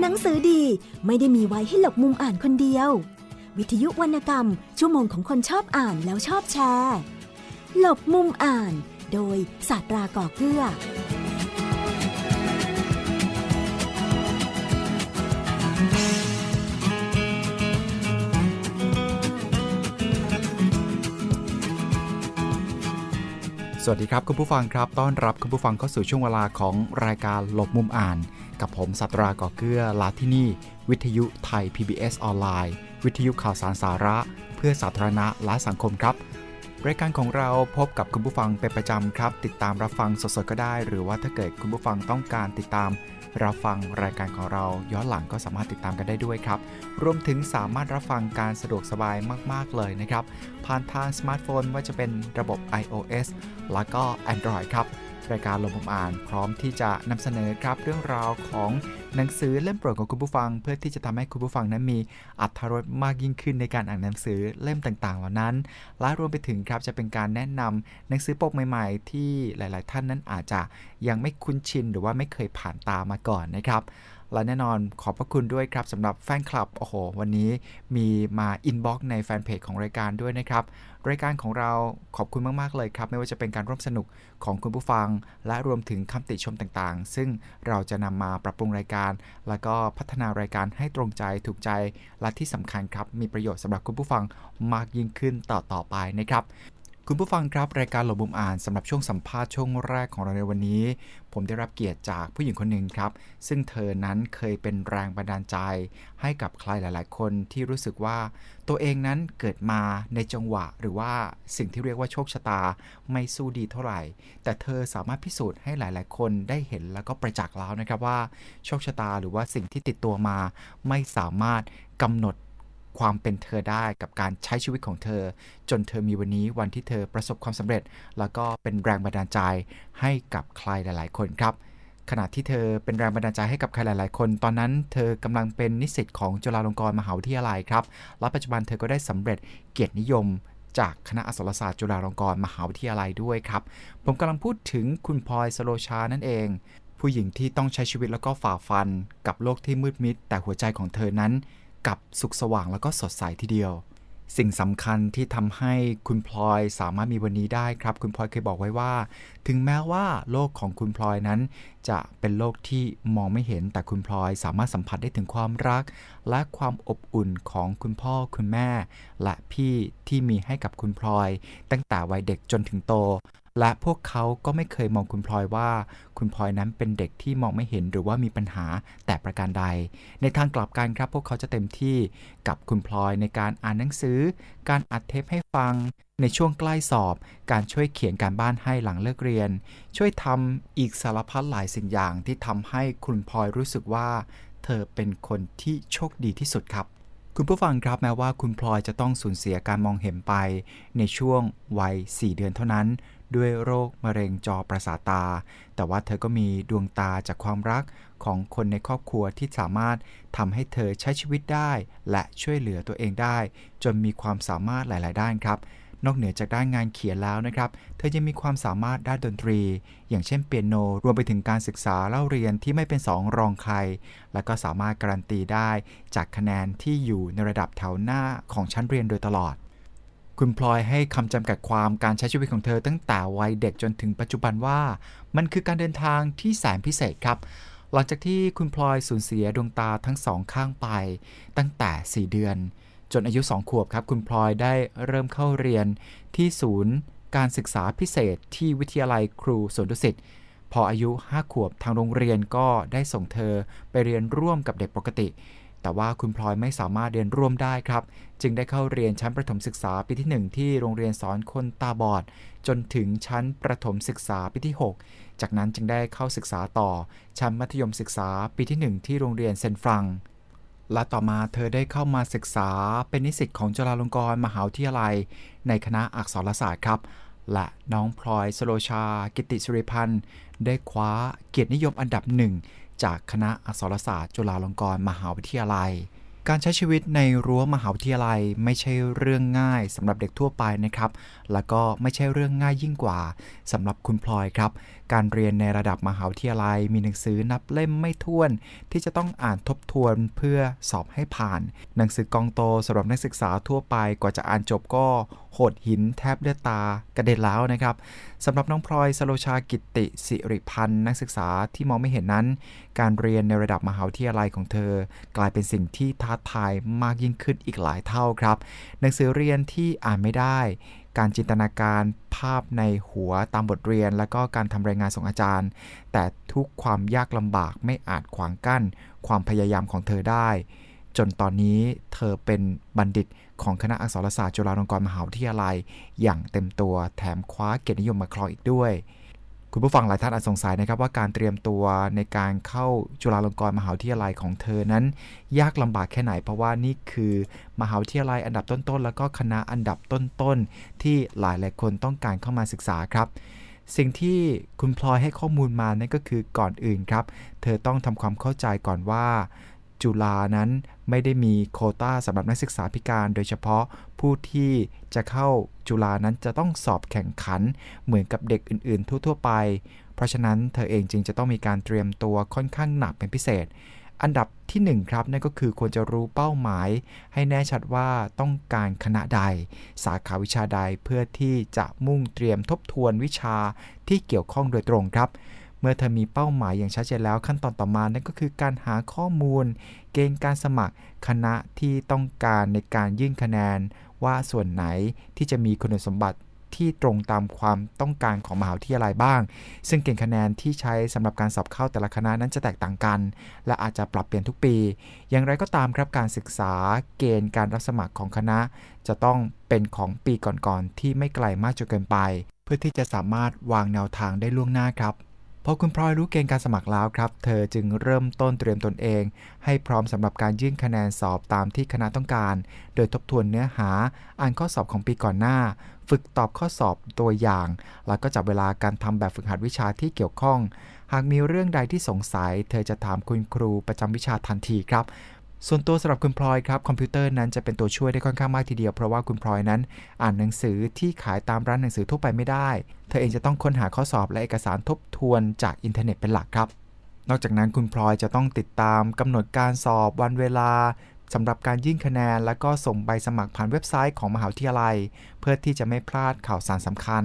หนังสือดีไม่ได้มีไว้ให้หลบมุมอ่านคนเดียว วิทยุวรรณกรรม ชั่วโมงของคนชอบอ่านแล้วชอบแชร์ หลบมุมอ่าน โดยศาสตราก่อเกื้อสวัสดีครับ คุณผู้ฟังครับ ต้อนรับคุณผู้ฟังเข้าสู่ช่วงเวลาของรายการหลบมุมอ่าน กับผมสัตราก่อเกื้อลาที่นี่ วิทยุไทย PBS ออนไลน์ วิทยุข่าวสารสาระ เพื่อสาธารณะและสังคมครับ รายการของเราพบกับคุณผู้ฟังเป็นประจำครับ ติดตามรับฟังสดๆก็ได้ หรือว่าถ้าเกิดคุณผู้ฟังต้องการติดตามรับฟังรายการของเราย้อนหลังก็สามารถติดตามกันได้ด้วยครับ รวมถึงสามารถรับฟังกันสะดวกสบายมาก ๆ เลยนะครับ ผ่านทางสมาร์ทโฟนว่าจะเป็นระบบ iOS แล้วก็ Android ครับ รายการลงมุมอ่านพร้อมที่จะนำเสนอครับเรื่องราวของหนังสือเล่มโปรดของคุณผู้ฟัง เพื่อที่จะทำให้คุณผู้ฟังนั้นมีอัธรสมากยิ่งขึ้นในการอ่านหนังสือเล่มต่างๆ เหล่านั้น และรวมไปถึงครับจะเป็นการแนะนำหนังสือปกใหม่ ๆ ที่หลาย ๆ ท่านนั้นอาจจะยังไม่คุ้นชินหรือว่าไม่เคยผ่านตามาก่อนนะครับ และแน่นอนขอบพระคุณด้วยครับสำหรับแฟนคลับ โอ้โห วันนี้มีมา inbox ในแฟนเพจของรายการด้วยนะครับ รายการของเราขอบคุณมาก ๆ เลยครับ ไม่ว่าจะเป็นการร่วมสนุกของคุณผู้ฟัง และรวมถึงคำติชมต่างๆ ซึ่งเราจะนำมาปรับปรุงรายการ แล้วก็พัฒนารายการให้ตรงใจถูกใจ และที่สำคัญครับ มีประโยชน์สำหรับคุณผู้ฟังมากยิ่งขึ้นต่อๆไปนะครับ คุณผู้ฟังครับ รายการหลบมุมอ่านสำหรับช่วงสัมภาษณ์ช่วงแรกของเราในวันนี้ ผมได้รับเกียรติจากผู้หญิงคนหนึ่งครับ ซึ่งเธอนั้นเคยเป็นแรงบันดาลใจ ให้กับใครหลาย ๆ คนที่รู้สึกว่า ตัวเองนั้นเกิดมาในจังหวะ หรือว่าสิ่งที่เรียกว่าโชคชะตาไม่สู้ดีเท่าไหร่ แต่เธอสามารถพิสูจน์ให้หลาย ๆ คนได้เห็นแล้วก็ประจักษ์แล้วนะครับว่า โชคชะตาหรือว่าสิ่งที่ติดตัวมา ไม่สามารถกำหนด ความเป็นเธอได้กับการใช้ชีวิตของเธอ จนเธอมีวันนี้วันที่เธอประสบความสำเร็จ แล้วก็เป็นแรงบันดาลใจให้กับใครหลาย ๆ คนครับขณะที่เธอเป็นแรงบันดาลใจให้กับใครหลาย ๆ คน ตอนนั้นเธอกำลังเป็นนิสิตของจุฬาลงกรณ์มหาวิทยาลัยครับ และปัจจุบันเธอก็ได้สำเร็จเกียรตินิยม จากคณะอักษรศาสตร์จุฬาลงกรณ์มหาวิทยาลัยด้วยครับ ผมกำลังพูดถึงคุณพลอยสโลชานั่นเอง ผู้หญิงที่ต้องใช้ชีวิตแล้วก็ฝ่าฟัน กับโลกที่มืดมิด แต่หัวใจของเธอนั้น กับสุขสว่างแล้วก็สดใสทีเดียว สิ่งสำคัญที่ทำให้คุณพลอยสามารถมีวันนี้ได้ครับ คุณพลอยเคยบอกไว้ว่า ถึงแม้ว่าโลกของคุณพลอยนั้น จะเป็นโลกที่มองไม่เห็นแต่คุณพลอยสามารถสัมผัสได้ถึงความรัก และความอบอุ่นของคุณพ่อคุณแม่ และพี่ที่มีให้กับคุณพลอย ตั้งแต่วัยเด็กจนถึงโต และพวกเขาก็ไม่เคยมองคุณพลอยว่า คุณพลอยนั้นเป็นเด็กที่มองไม่เห็นหรือว่ามีปัญหาแต่ประการใด ในทางกลับกันครับ พวกเขาจะเต็มที่กับคุณพลอยในการอ่านหนังสือ การอัดเทปให้ฟังในช่วงใกล้สอบ การช่วยเขียนการบ้านให้หลังเลิกเรียน ช่วยทำอีกสารพัดหลายสิ่งอย่างที่ทำให้คุณพลอยรู้สึกว่า เธอเป็นคนที่โชคดีที่สุดครับคุณผู้ฟังครับแม้ว่าคุณพลอยจะต้องสูญเสียการมองเห็นไป ในช่วงวัย 4 เดือนเท่านั้น ด้วยโรคมะเร็งจอประสาตา แต่ว่าเธอก็มีดวงตาจากความรักของคนในครอบครัวที่สามารถทำให้เธอใช้ชีวิตได้ และช่วยเหลือตัวเองได้ จนมีความสามารถหลาย ๆ ด้านครับ นอกเหนือจากด้านงานเขียนแล้วนะครับ เธอยังมีความสามารถด้านดนตรี อย่างเช่นเปียโน รวมไปถึงการศึกษาเล่าเรียนที่ไม่เป็นสองรองใคร และก็สามารถการันตีได้จากคะแนนที่อยู่ในระดับแถวหน้าของชั้นเรียนโดยตลอด คุณพลอยให้คำจำกัดความการใช้ชีวิตของเธอตั้งแต่วัยเด็กจนถึงปัจจุบันว่า มันคือการเดินทางที่แสนพิเศษครับหลังจากที่คุณพลอยสูญเสียดวงตาทั้งสองข้างไป ตั้งแต่ 4 เดือน จนอายุ 2 ขวบครับ คุณพลอยได้เริ่มเข้าเรียนที่ศูนย์การศึกษาพิเศษที่วิทยาลัยครูสวนดุสิตพออายุ 5 ขวบทางโรงเรียนก็ได้ส่งเธอไปเรียนร่วมกับเด็กปกติ แต่ว่าคุณพลอยไม่สามารถเรียนร่วมได้ครับ จึงได้เข้าเรียนชั้นประถมศึกษาปีที่ 1 ที่โรงเรียนสอนคนตาบอด จนถึงชั้นประถมศึกษาปีที่ 6 จากนั้นจึงได้เข้าศึกษาต่อชั้นมัธยมศึกษาปีที่ 1 ที่โรงเรียนเซนฟรัง และต่อมาเธอได้เข้ามาศึกษาเป็นนิสิตของจุฬาลงกรณ์มหาวิทยาลัย ในคณะอักษรศาสตร์ครับ และน้องพลอยสโลชา กิติสุริพันธ์ ได้คว้าเกียรตินิยมอันดับหนึ่งจากคณะอักษรศาสตร์ จุฬาลงกรณ์มหาวิทยาลัย การใช้ชีวิตในรั้วมหาวิทยาลัยไม่ใช่เรื่องง่ายสำหรับเด็กทั่วไปนะครับ แล้วก็ไม่ใช่เรื่องง่ายยิ่งกว่าสำหรับคุณพลอยครับ การเรียนในระดับมหาวิทยาลัย มีหนังสือนับเล่มไม่ถ้วน ที่จะต้องอ่านทบทวนเพื่อสอบให้ผ่าน หนังสือกองโตสำหรับนักศึกษาทั่วไปกว่าจะอ่านจบก็ โหดหินแทบเลือดตากระเด็นแล้วนะครับสำหรับน้องพลอยสโลชากิติสิริพันธ์นักศึกษาที่มองไม่เห็นนั้น การเรียนในระดับมหาวิทยาลัยของเธอ กลายเป็นสิ่งที่ท้าทายมากยิ่งขึ้นอีกหลายเท่าครับหนังสือเรียนที่อ่านไม่ได้ การจินตนาการภาพในหัวตามบทเรียน และก็การทำรายงานส่งอาจารย์ แต่ทุกความยากลำบากไม่อาจขวางกั้น ความพยายามของเธอได้ จนตอนนี้เธอเป็นบัณฑิต ของคณะอักษรศาสตร์จุฬาลงกรณ์มหาวิทยาลัย อย่างเต็มตัวแถมคว้าเกียรตินิยมมาครองอีกด้วย คุณผู้ฟังหลายท่านอาจสงสัยนะครับว่าการเตรียมตัวในการเข้าจุฬาลงกรณ์มหาวิทยาลัยของเธอนั้น ยากลำบากแค่ไหนเพราะว่านี่คือ มหาวิทยาลัยอันดับต้นๆแล้วก็คณะอันดับต้นๆที่หลายหลายคนต้องการเข้ามาศึกษาครับสิ่งที่คุณพลอยให้ข้อมูลมานั่นก็คือก่อนอื่นครับ เธอต้องทำความเข้าใจก่อนว่า จุฬานั้นไม่ได้มีโคต้าสำหรับนักศึกษาพิการ โดยเฉพาะผู้ที่จะเข้าจุฬานั้นจะต้องสอบแข่งขันเหมือนกับเด็กอื่นๆ ทั่วๆไป เพราะฉะนั้นเธอเองจึงจะต้องมีการเตรียมตัวค่อนข้างหนักเป็นพิเศษ อันดับที่ 1 ครับนั่นก็คือควรจะรู้เป้าหมาย ให้แน่ชัดว่าต้องการคณะใด สาขาวิชาใดเพื่อที่จะมุ่งเตรียมทบทวนวิชาที่เกี่ยวข้องโดยตรงครับ มื่อเธอมีเป้าหมายอย่างชัดเจนแล้วขั้นตอนต่อมานั่นก็คือการหาข้อมูล เกณฑ์การสมัครคณะที่ต้องการในการยื่นคะแนน ว่าส่วนไหนที่จะมีคุณสมบัติที่ตรงตามความต้องการของมหาวิทยาลัยบ้าง ซึ่งเกณฑ์คะแนนที่ใช้สำหรับการสอบเข้าแต่ละคณะนั้นจะแตกต่างกัน และอาจจะปรับเปลี่ยนทุกปี อย่างไรก็ตามครับการศึกษาเกณฑ์การรับสมัครของคณะ จะต้องเป็นของปีก่อนๆที่ไม่ไกลมากจนเกินไป เพื่อที่จะสามารถวางแนวทางได้ล่วงหน้าครับ พอคุณพลอยรู้เกณฑ์การสมัครแล้วครับ เธอจึงเริ่มต้นเตรียมตนเอง ให้พร้อมสำหรับการยื่นคะแนนสอบตามที่คณะต้องการ โดยทบทวนเนื้อหา อ่านข้อสอบของปีก่อนหน้า ฝึกตอบข้อสอบตัวอย่าง แล้วก็จับเวลาการทำแบบฝึกหัดวิชาที่เกี่ยวข้อง หากมีเรื่องใดที่สงสัย เธอจะถามคุณครูประจำวิชาทันทีครับ ส่วนตัวสำหรับคุณพลอยครับคอมพิวเตอร์นั้นจะเป็นตัวช่วยได้ค่อนข้างมากทีเดียวเพราะว่าคุณพลอยนั้น อ่านหนังสือที่ขายตามร้านหนังสือทั่วไปไม่ได้ เธอเองจะต้องค้นหาข้อสอบและเอกสารทบทวนจากอินเทอร์เน็ตเป็นหลักครับ นอกจากนั้นคุณพลอยจะต้องติดตามกำหนดการสอบวันเวลาสำหรับการยื่นคะแนน และก็ส่งใบสมัครผ่านเว็บไซต์ของมหาวิทยาลัย เพื่อที่จะไม่พลาดข่าวสารสำคัญ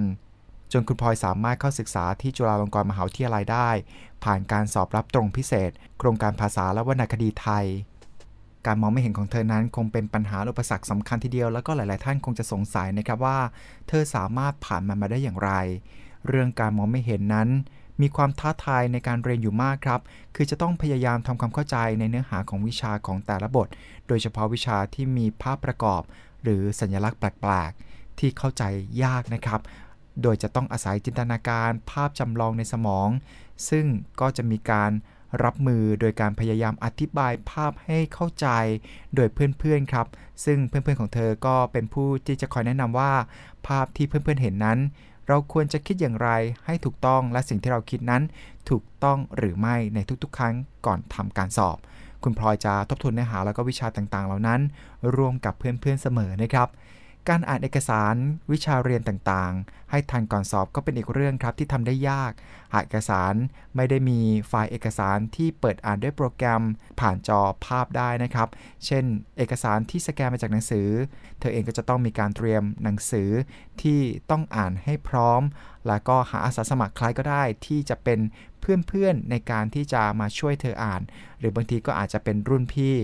จนคุณพลอยสามารถเข้าศึกษาที่จุฬาลงกรณ์มหาวิทยาลัยได้ ผ่านการสอบรับตรงพิเศษ โครงการภาษาและวรรณคดีไทย การมองไม่เห็นของเธอนั้นคงเป็นปัญหาอุปสรรคสำคัญทีเดียว แล้วก็หลาย ๆ ท่านคงจะสงสัยนะครับว่า เธอสามารถผ่านมันมาได้อย่างไร เรื่องการมองไม่เห็นนั้น มีความท้าทายในการเรียนอยู่มากครับ คือจะต้องพยายามทำความเข้าใจในเนื้อหาของวิชาของแต่ละบท โดยเฉพาะวิชาที่มีภาพประกอบ หรือสัญลักษณ์แปลก ๆ ที่เข้าใจยากนะครับ โดยจะต้องอาศัยจินตนาการ ภาพจำลองในสมอง ซึ่งก็จะมีการ รับมือโดยการพยายามอธิบายภาพให้เข้าใจ โดยเพื่อนๆครับ ซึ่งเพื่อนๆของเธอก็เป็นผู้ที่จะคอยแนะนำว่า ภาพที่เพื่อนๆเห็นนั้น เราควรจะคิดอย่างไรให้ถูกต้องและสิ่งที่เราคิดนั้น ถูกต้องหรือไม่ในทุกๆ ครั้งก่อนทำการสอบ คุณพลอยจะทบทวนเนื้อหาแล้วก็วิชาต่างๆ เหล่านั้น ร่วมกับเพื่อนๆเสมอนะครับ การอ่านเอกสารวิชาเรียนต่างๆ ให้ทันก่อนสอบก็เป็นอีกเรื่องครับที่ทำได้ยาก หากเอกสารไม่ได้มีไฟล์เอกสารที่เปิดอ่านด้วยโปรแกรมผ่านจอภาพได้นะครับ เช่น เอกสารที่สแกนมาจากหนังสือ เธอเองก็จะต้องมีการเตรียมหนังสือที่ต้องอ่านให้พร้อม แล้วก็หาอาสาสมัครใครก็ได้ที่จะเป็นเพื่อนๆในการที่จะมาช่วยเธออ่าน หรือบางทีก็อาจจะเป็นรุ่นพี่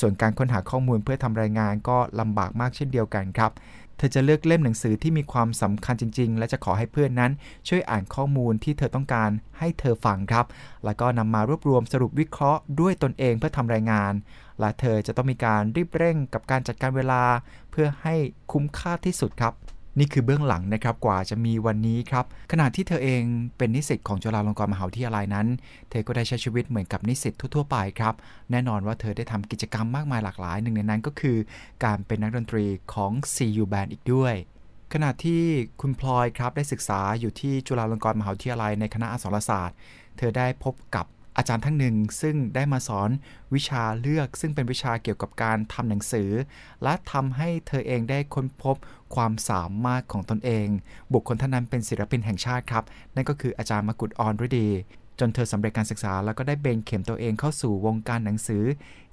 ส่วนการค้นหาข้อมูลเพื่อทำรายงานก็ลำบากมากเช่นเดียวกันครับ เธอจะเลือกเล่มหนังสือที่มีความสำคัญจริง ๆ และจะขอให้เพื่อนนั้น ช่วยอ่านข้อมูลที่เธอต้องการให้เธอฟังครับ แล้วก็นำมารวบรวมสรุปวิเคราะห์ด้วยตนเองเพื่อทำรายงาน และเธอจะต้องมีการรีบเร่งกับการจัดการเวลา เพื่อให้คุ้มค่าที่สุดครับ นี่คือเบื้องหลังนะครับกว่าจะมีวันนี้ครับขณะที่เธอเองเป็นนิสิตของจุฬาลงกรณ์มหาวิทยาลัยนั้น เธอก็ได้ใช้ชีวิตเหมือนกับนิสิตทั่วๆไปครับ แน่นอนว่าเธอได้ทำกิจกรรมมากมายหลากหลาย หนึ่งในนั้นก็คือการเป็นนักดนตรีของ CU Band อีกด้วยขณะที่คุณพลอยครับได้ศึกษาอยู่ที่จุฬาลงกรณ์มหาวิทยาลัยในคณะอักษรศาสตร์ เธอได้พบกับ อาจารย์ท่านหนึ่งซึ่งได้มาสอนวิชาเลือก ซึ่งเป็นวิชาเกี่ยวกับการทำหนังสือ และทำให้เธอเองได้ค้นพบความสามารถของตนเอง บุคคลท่านนั้นเป็นศิลปินแห่งชาติครับ นั่นก็คืออาจารย์มกุฎออนฤดี จนเธอสำเร็จการศึกษา แล้วก็ได้เบนเข็มตัวเองเข้าสู่วงการหนังสือ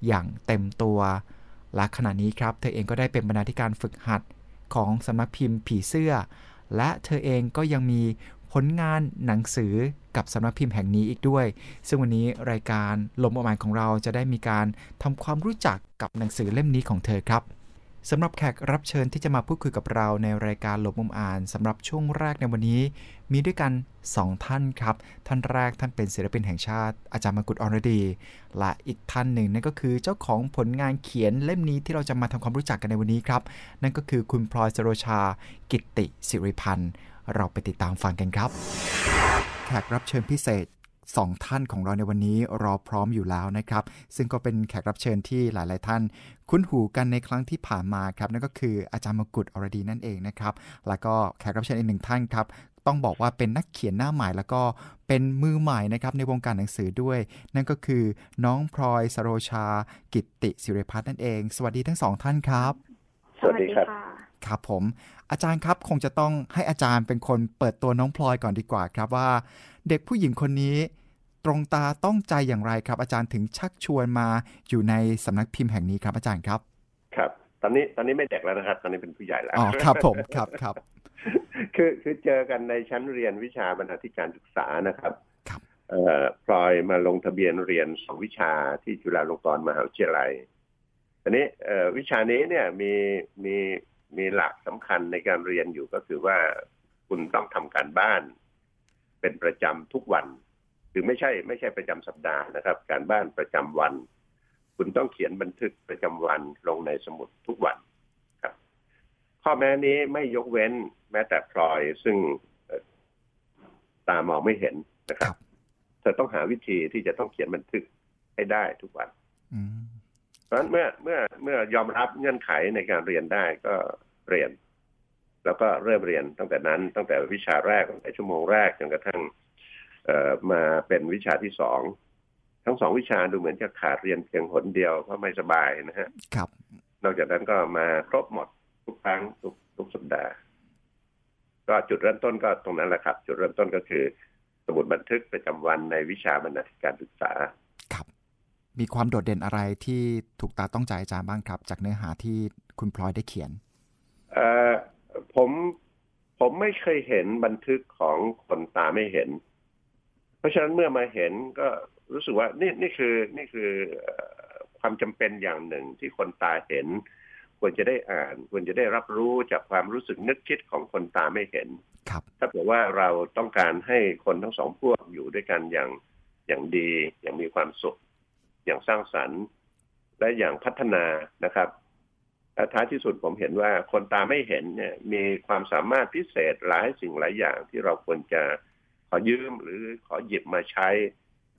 อย่างเต็มตัวและขณะนี้ครับเธอเองก็ได้เป็นบรรณาธิการฝึกหัดของสำนักพิมพ์ผีเสื้อ และเธอเองก็ยังมี ผลงานหนังสือกับสำนักพิมพ์แห่งนี้อีกด้วย ซึ่งวันนี้รายการลมอมานของเราจะได้มีการทำความรู้จักกับหนังสือเล่มนี้ของเธอครับสำหรับแขกรับเชิญที่จะมาพูดคุยกับเราในรายการหลบมุมอ่านสำหรับช่วงแรกในวันนี้ มีด้วยกัน 2 ท่านครับ ท่านแรกท่านเป็นศิลปินแห่งชาติ อาจารย์มกุฎอรดี และอีกท่านหนึ่งนั่นก็คือเจ้าของผลงานเขียนเล่มนี้ที่เราจะมาทำความรู้จักกันในวันนี้ครับ นั่นก็คือคุณพลอยสโรชา กิตติสิริพันธ์ เราไปติดตามฟังกันครับ แขกรับเชิญพิเศษสองท่านของเราในวันนี้รอพร้อมอยู่แล้วนะครับ ซึ่งก็เป็นแขกรับเชิญที่หลาย ๆ ท่าน คุ้นหูกันในครั้งที่ผ่านมาครับ นั่นก็คืออาจารย์มกุฎอรดีนั่นเองนะครับ แล้วก็แขกรับเชิญอีกหนึ่งท่านครับ ต้องบอกว่าเป็นนักเขียนหน้าใหม่แล้วก็เป็นมือใหม่นะครับในวงการหนังสือด้วย นั่นก็คือน้องพลอยสโรชา กิตติสิริพัฒน์นั่นเอง สวัสดีทั้งสองท่านครับ สวัสดีครับ ครับผม อาจารย์ครับคงจะต้องให้อาจารย์เป็นคนเปิดตัวน้องพลอยก่อนดีกว่าครับว่า เด็กผู้หญิงคนนี้ ตรงตาต้องใจอย่างไรครับ อาจารย์ถึงชักชวนมาอยู่ในสำนักพิมพ์แห่งนี้ครับอาจารย์ครับ ครับ ตอนนี้ตอนนี้ไม่เด็กแล้วนะครับ ตอนนี้เป็นผู้ใหญ่แล้วอ๋อครับผมครับครับคือคือเจอกันในชั้นเรียนวิชาบรรณาธิการศึกษานะครับครับเอ่อพลอยมาลงทะเบียนเรียนสองวิชาที่จุฬาลงกรณ์มหาวิทยาลัยอันนี้เอ่อวิชานี้เนี่ยมีมี มีหลักสำคัญในการเรียนอยู่ก็คือว่าคุณต้องทำการบ้าน เป็นประจำทุกวันหรือไม่ใช่ ไม่ใช่ประจำสัปดาห์นะครับ การบ้านประจำวัน คุณต้องเขียนบันทึกประจำวันลงในสมุดทุกวันครับ ข้อแม้นี้ไม่ยกเว้นแม้แต่พลอยซึ่งตามองไม่เห็นนะครับเธอต้องหาวิธีที่จะต้องเขียนบันทึกให้ได้ทุกวันเพราะฉะนั้นเมื่อเมื่อเมื่อยอมรับเงื่อนไขในการเรียนได้ก็ เรียน แล้วก็เริ่มเรียนตั้งแต่นั้นตั้งแต่วิชาแรกตั้งแต่ชั่วโมงแรกจนกระทั่งมาเป็นวิชาที่สองทั้งสองวิชาดูเหมือนจะขาดเรียนเพียงหนเดียวเพราะไม่สบายนะฮะครับ นอกจากนั้นก็มาครบหมดทุกครั้งทุกทุกสัปดาห์ ก็จุดเริ่มต้นก็ตรงนั้นแหละครับ จุดเริ่มต้นก็คือ สมุดบันทึกประจำวันในวิชาบรรณาธิการศึกษาครับ มีความโดดเด่นอะไรที่ถูกตาต้องใจอาจารย์บ้างครับ จากเนื้อหาที่คุณพลอยได้เขียนเอ่อ ผมผมไม่เคยเห็นบันทึกของคนตาไม่เห็น เพราะฉะนั้นเมื่อมาเห็นก็รู้สึกว่านี่นี่คือนี่คือความจำเป็นอย่างหนึ่งที่คนตาเห็น ควรจะได้อ่านควรจะได้รับรู้จากความรู้สึกนึกคิดของคนตาไม่เห็น ครับ ถ้าเกิดว่าเราต้องการให้คนทั้งสองพวกอยู่ด้วยกันอย่างอย่างดี อย่างมีความสุข อย่างสร้างสรรค์ และอย่างพัฒนานะครับ ท้ายที่สุดผมเห็นว่าคนตาไม่เห็นเนี่ยมีความสามารถพิเศษหลายสิ่งหลายอย่างที่เราควรจะขอยืมหรือขอหยิบมาใช้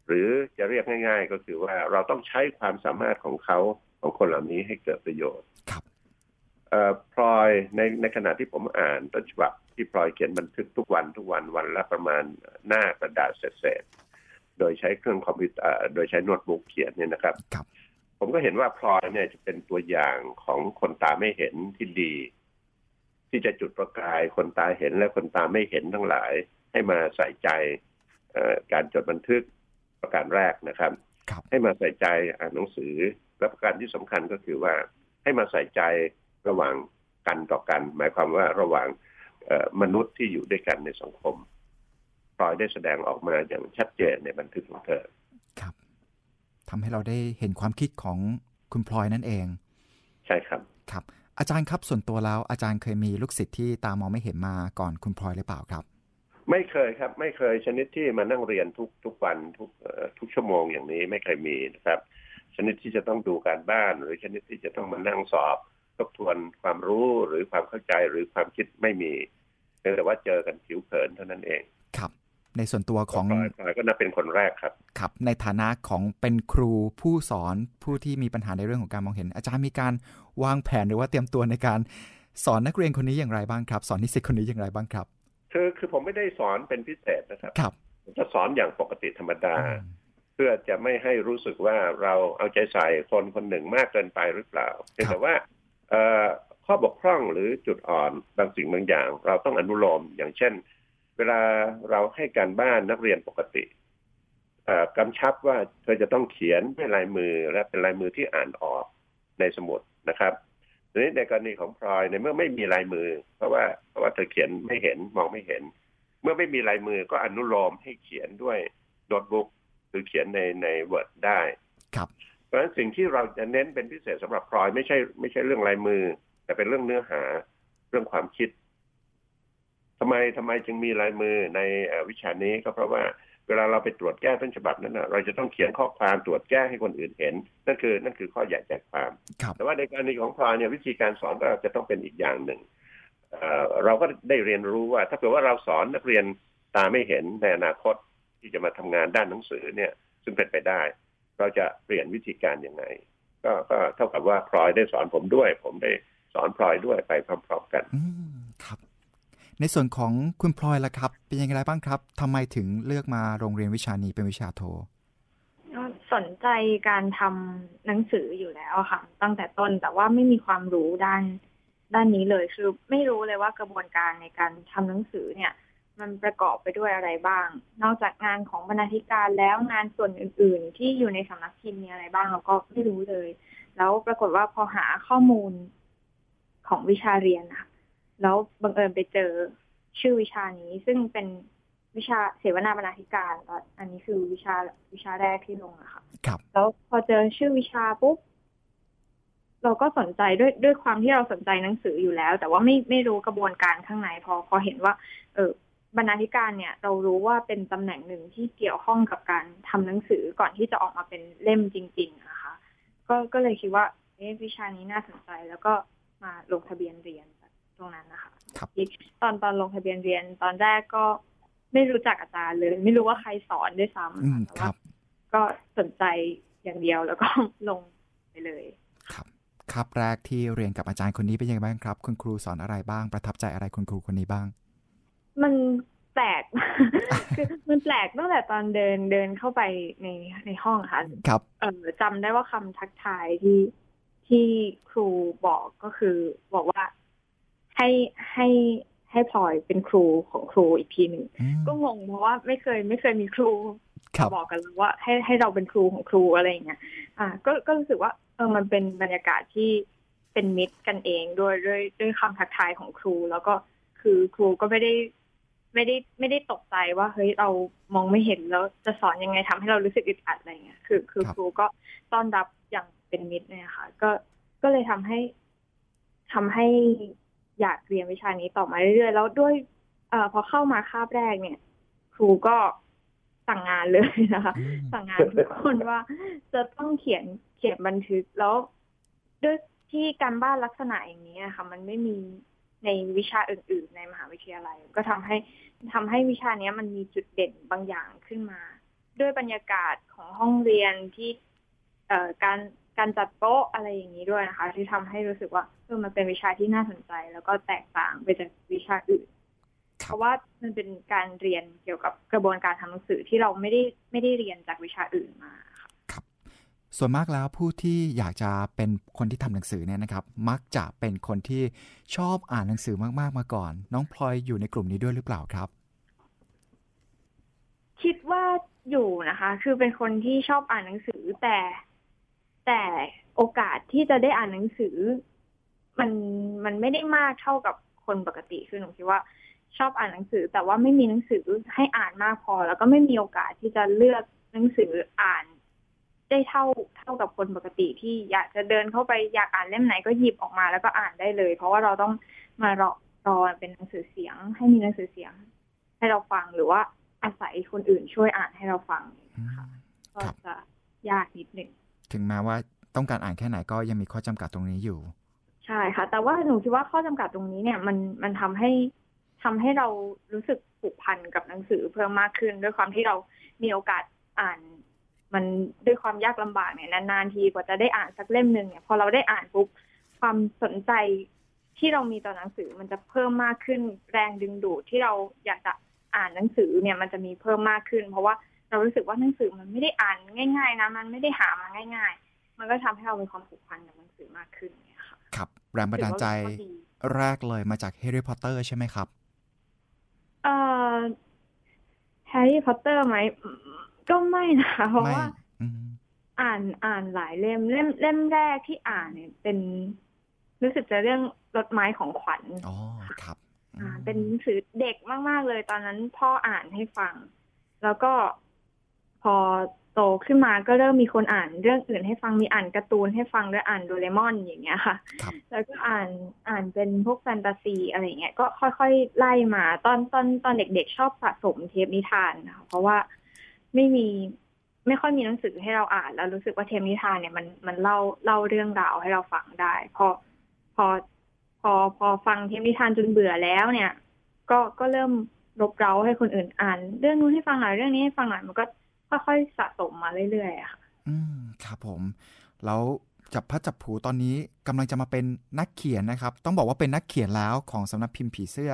หรือจะเรียกง่าย ๆ ก็คือว่าเราต้องใช้ความสามารถของเขาของคนเหล่านี้ให้เกิดประโยชน์ครับพลอยในในขณะที่ผมอ่านต้นฉบับที่พลอยเขียนบันทึกทุกวันทุกวันวันละประมาณหน้ากระดาษเศษโดยใช้เครื่องคอมพิวเตอร์โดยใช้โน้ตบุ๊กเขียนเนี่ยนะครับครับ ผมก็เห็นว่าพลอยเนี่ยจะเป็นตัวอย่างของคนตาไม่เห็นที่ดี ที่จะจุดประกายคนตาเห็นและคนตาไม่เห็นทั้งหลาย ให้มาใส่ใจการจดบันทึกประการแรกนะครับให้มาใส่ใจอ่านหนังสือและประการที่สำคัญก็คือว่าให้มาใส่ใจระหว่างกันต่อกัน หมายความว่าระหว่างมนุษย์ที่อยู่ด้วยกันในสังคมพลอยได้แสดงออกมาอย่างชัดเจนในบันทึกของเธอครับ ทำให้เราได้เห็นความคิดของคุณพลอยนั่นเอง ใช่ครับครับ อาจารย์ครับส่วนตัวแล้วอาจารย์เคยมีลูกศิษย์ที่ตามองไม่เห็นมาก่อนคุณพลอยหรือเปล่าครับ ไม่เคยครับ ไม่เคยชนิดที่มานั่งเรียนทุกทุกวันทุกทุกชั่วโมงอย่างนี้ไม่เคยมีนะครับ ชนิดที่จะต้องดูการบ้าน หรือชนิดที่จะต้องมานั่งสอบทบทวนความรู้หรือความเข้าใจหรือความคิดไม่มีแต่ว่าเจอกันผิวเผินเท่านั้นเองครับ ในส่วนตัวของพลอยก็นับเป็นคนแรกครับครับ ในฐานะของเป็นครูผู้สอนผู้ที่มีปัญหาในเรื่องของการมองเห็น อาจารย์มีการวางแผนหรือว่าเตรียมตัวในการสอนนักเรียนคนนี้อย่างไรบ้างครับ สอนนิสิตคนนี้อย่างไรบ้างครับคือคือผมไม่ได้สอนเป็นพิเศษนะครับครับจะสอนอย่างปกติธรรมดา เพื่อจะไม่ให้รู้สึกว่าเราเอาใจใส่คนคนหนึ่งมากเกินไปหรือเปล่าเพียงแต่ว่าข้อบกพร่องหรือจุดอ่อนบางสิ่งบางอย่าง เราต้องอนุโลมอย่างเช่น เวลาเราให้การบ้านนักเรียนปกติกำชับว่าเธอจะต้องเขียนเป็นลายมือและเป็นลายมือที่อ่านออกในสมุดนะครับทีนี้ในกรณีของพลอยในเมื่อไม่มีลายมือ เพราะว่าเพราะว่าเธอเขียนไม่เห็นมองไม่เห็น เมื่อไม่มีลายมือก็อนุโลมให้เขียนด้วยโน้ตบุ๊กหรือเขียนในในเวิร์ดได้ครับ เพราะฉะนั้นสิ่งที่เราจะเน้นเป็นพิเศษสำหรับพลอยไม่ใช่ไม่ใช่เรื่องลายมือ แต่เป็นเรื่องเนื้อหาเรื่องความคิด ทำไมทำไมจึงมีลายมือในวิชานี้ก็เพราะว่าเวลาเราไปตรวจแก้ต้นฉบับนั้นนะเราจะต้องเขียนข้อความตรวจแก้ให้คนอื่นเห็น นั่นคือนั่นคือข้อใหญ่ใจความ แต่ว่าในกรณีของพลอยเนี่ยวิธีการสอนก็จะต้องเป็นอีกอย่างหนึ่งเราก็ได้เรียนรู้ว่า ถ้าเกิดว่าเราสอนนักเรียนตาไม่เห็นในอนาคตที่จะมาทำงานด้านหนังสือเนี่ย ซึ่งเป็นไปได้ เราจะเปลี่ยนวิธีการยังไงก็ก็เท่ากับว่าพลอยได้สอนผมด้วย ผมได้สอนพลอยด้วยไปพร้อมๆกันครับ ในส่วนของคุณพลอยล่ะครับ เป็นยังไงบ้างครับทำไมถึงเลือกมาโรงเรียนวิชานี้เป็นวิชาโทสนใจการทำหนังสืออยู่แล้วค่ะ ตั้งแต่ต้นแต่ว่าไม่มีความรู้ด้านด้านนี้เลยคือไม่รู้เลยว่ากระบวนการในการทำหนังสือเนี่ย มันประกอบไปด้วยอะไรบ้าง นอกจากงานของบรรณาธิการแล้วงานส่วนอื่น ๆ ที่อยู่ในสำนักพิมพ์มีอะไรบ้างเราก็ไม่รู้เลย แล้วปรากฏว่าพอหาข้อมูลของวิชาเรียนค่ะ แล้วบังเอิญไปเจอชื่อวิชานี้ ซึ่งเป็นวิชาเสวนาบรรณาธิการอันนี้คือวิชาวิชาแรกที่ลงอะค่ะครับ แล้วพอเจอชื่อวิชาปุ๊บเราก็สนใจด้วยด้วยความที่เราสนใจหนังสืออยู่แล้ว แต่ว่าไม่ไม่รู้กระบวนการข้างในพอพอเห็นว่า เออบรรณาธิการเนี่ย เรารู้ว่าเป็นตำแหน่งหนึ่งที่เกี่ยวข้องกับการทำหนังสือก่อนที่จะออกมาเป็นเล่มจริง ๆ นะคะ ก็ก็เลยคิดว่าเอ๊วิชานี้น่าสนใจแล้วก็มาลงทะเบียนเรียน ตรงนั้นนะคะครับตอนตอนลงทะเบียนเรียนตอนแรกก็ไม่รู้จักอาจารย์เลย ไม่รู้ว่าใครสอนด้วยซ้ำแต่ว่าก็สนใจอย่างเดียวแล้วก็ลงไปเลยครับครับแรกที่เรียนกับอาจารย์คนนี้เป็นยังไงบ้างครับ คุณครูสอนอะไรบ้าง ประทับใจอะไรคุณครูคนนี้บ้าง มันแปลกคือมันแปลกตั้งแต่ตอนเดินเดินเข้าไปในในห้องค่ะครับ เออจำได้ว่าคำทักทายที่ที่ครูบอกก็คือบอกว่า ให้ให้ให้พลอยเป็นครูของครูอีกทีหนึ่งก็งงเพราะว่าไม่เคยไม่เคยมีครูบอกกันว่าให้ให้เราเป็นครูของครูอะไรอย่างเงี้ยอ่า ก็ก็รู้สึกว่าเออมันเป็นบรรยากาศที่เป็นมิตรกันเองด้วยด้วยด้วยคำทักทายของครู แล้วก็คือครูก็ไม่ได้ ไม่ได้ไม่ได้ตกใจว่าเฮ้ยเรามองไม่เห็นแล้วจะสอนยังไงทำให้เรารู้สึกอึดอัดอะไรเงี้ยคือ คือครูก็ต้อนรับอย่างเป็นมิตรเนี่ยค่ะ ก็ก็เลยทำให้ทำให้ อยากเรียนวิชานี้ต่อมาเรื่อยๆแล้วด้วยเอพอเข้ามาคาบแรกเนี่ย ครูก็สั่งงานเลยนะคะ สั่งงานทุกคนว่าจะต้องเขียนเขียนบันทึกแล้วด้วยที่การบ้านลักษณะอย่างนี้ค่ะมันไม่มีในวิชาอื่น ๆ ในมหาวิทยาลัย ก็ทำให้ทำให้วิชานี้มันมีจุดเด่นบางอย่างขึ้นมา ด้วยบรรยากาศของห้องเรียนที่เอ่อการ การจัดโต๊ะอะไรอย่างนี้ด้วยนะคะ ที่ทำให้รู้สึกว่าเออมันเป็นวิชาที่น่าสนใจ แล้วก็แตกต่างไปจากวิชาอื่น เพราะว่ามันเป็นการเรียนเกี่ยวกับกระบวนการทำหนังสือที่เราไม่ได้ไม่ได้เรียนจากวิชาอื่นมาครับ ส่วนมากแล้วผู้ที่อยากจะเป็นคนที่ทำหนังสือเนี่ยนะครับ มักจะเป็นคนที่ชอบอ่านหนังสือมากๆมาก่อน น้องพลอยอยู่ในกลุ่มนี้ด้วยหรือเปล่าครับ คิดว่าอยู่นะคะ คือเป็นคนที่ชอบอ่านหนังสือแต่ แต่โอกาสที่จะได้อ่านหนังสือ มันมันไม่ได้มากเท่ากับคนปกติคือหนูคิดว่าชอบอ่านหนังสือ แต่ว่าไม่มีหนังสือให้อ่านมากพอ แล้วก็ไม่มีโอกาสที่จะเลือกหนังสืออ่านได้เท่าเท่ากับคนปกติที่อยากจะเดินเข้าไปอยากอ่านเล่มไหนก็หยิบออกมาแล้วก็อ่านได้เลย เพราะว่าเราต้องมารอรอเป็นหนังสือเสียง ให้มีหนังสือเสียง ให้เราฟังหรือว่าอาศัยคนอื่นช่วยอ่านให้เราฟังค่ะก็จะยากนิดหนึ่ง ถึงแม้ว่าต้องการอ่านแค่ไหนก็ยังมีข้อจำกัดตรงนี้อยู่ ใช่ค่ะ แต่ว่าหนูคิดว่าข้อจำกัดตรงนี้เนี่ยมันมันทำให้ทำให้เรารู้สึกผูกพันกับหนังสือเพิ่มมากขึ้น ด้วยความที่เรามีโอกาสอ่าน มันด้วยความยากลำบากเนี่ยนานๆทีกว่าจะได้อ่านสักเล่มหนึ่งเนี่ยพอเราได้อ่านปุ๊บความสนใจที่เรามีต่อหนังสือมันจะเพิ่มมากขึ้น แรงดึงดูดที่เราอยากจะอ่านหนังสือเนี่ยมันจะมีเพิ่มมากขึ้น เพราะว่า เรารู้สึกว่าหนังสือมันไม่ได้อ่านง่าย ๆ นะ มันไม่ได้หามาง่าย ๆ มันก็ทำให้เรามีความผูกพันกับหนังสือมากขึ้นเนี่ยค่ะครับแรงบันดาลใจแรกเลยมาจากแฮร์รี่พอตเตอร์ใช่ไหมครับ เอ่อแฮร์รี่พอตเตอร์ไหมก็ไม่นะคะเพราะว่าอ่านอ่านหลายเล่มเล่มเล่มแรกที่อ่านเนี่ย เป็นรู้สึกจะเรื่องรถไม้ของขวัญอ๋อครับ อ่าเป็นหนังสือเด็กมาก ๆ เลยตอนนั้นพ่ออ่านให้ฟัง แล้วก็ พอโตขึ้นมาก็เริ่มมีคนอ่านเรื่องอื่นให้ฟังมีอ่านการ์ตูนให้ฟังด้วยอ่านโดเรมอนอย่างเงี้ยค่ะ แล้วก็อ่านอ่านเป็นพวกแฟนตาซีอะไรเงี้ยก็ค่อยๆไล่มาตอนตอนตอนเด็กๆชอบสะสมเทปนิทานนะคะเพราะว่าไม่มีไม่ค่อยมีหนังสือให้เราอ่าน แล้วรู้สึกว่าเทปนิทานเนี่ยมันมันเล่าเล่าเรื่องราวให้เราฟังได้ พอพอพอพอฟังเทปนิทานจนเบื่อแล้วเนี่ย ก็ก็เริ่มรบเร้าให้คนอื่นอ่าน เรื่องนู้นให้ฟังหน่อยเรื่องนี้ให้ฟังหน่อยมันก็ ค่อยๆสะสมมาเรื่อยๆค่ะ อืมครับผม แล้วจับพัดจับผูตอนนี้กำลังจะมาเป็นนักเขียนนะครับ ต้องบอกว่าเป็นนักเขียนแล้วของสำนักพิมพ์ผีเสื้อ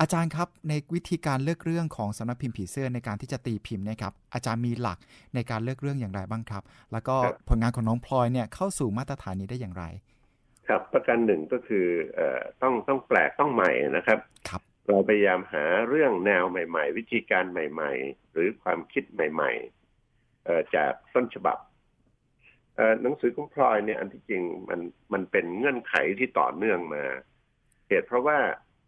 อาจารย์ครับในวิธีการเลือกเรื่องของสำนักพิมพ์ผีเสื้อในการที่จะตีพิมพ์นะครับอาจารย์มีหลักในการเลือกเรื่องอย่างไรบ้างครับ แล้วก็ผลงานของน้องพลอยเนี่ยเข้าสู่มาตรฐานนี้ได้อย่างไร ครับประการหนึ่งก็คือเอ่อต้องต้องแปลกต้องใหม่นะครับครับ เราพยายามหาเรื่องแนวใหม่ ๆ วิธีการใหม่ ๆ หรือความคิดใหม่ ๆ จากต้นฉบับหนังสือของพลอยเนี่ยอันที่จริงมันมันเป็นเงื่อนไขที่ต่อเนื่องมา เหตุเพราะว่า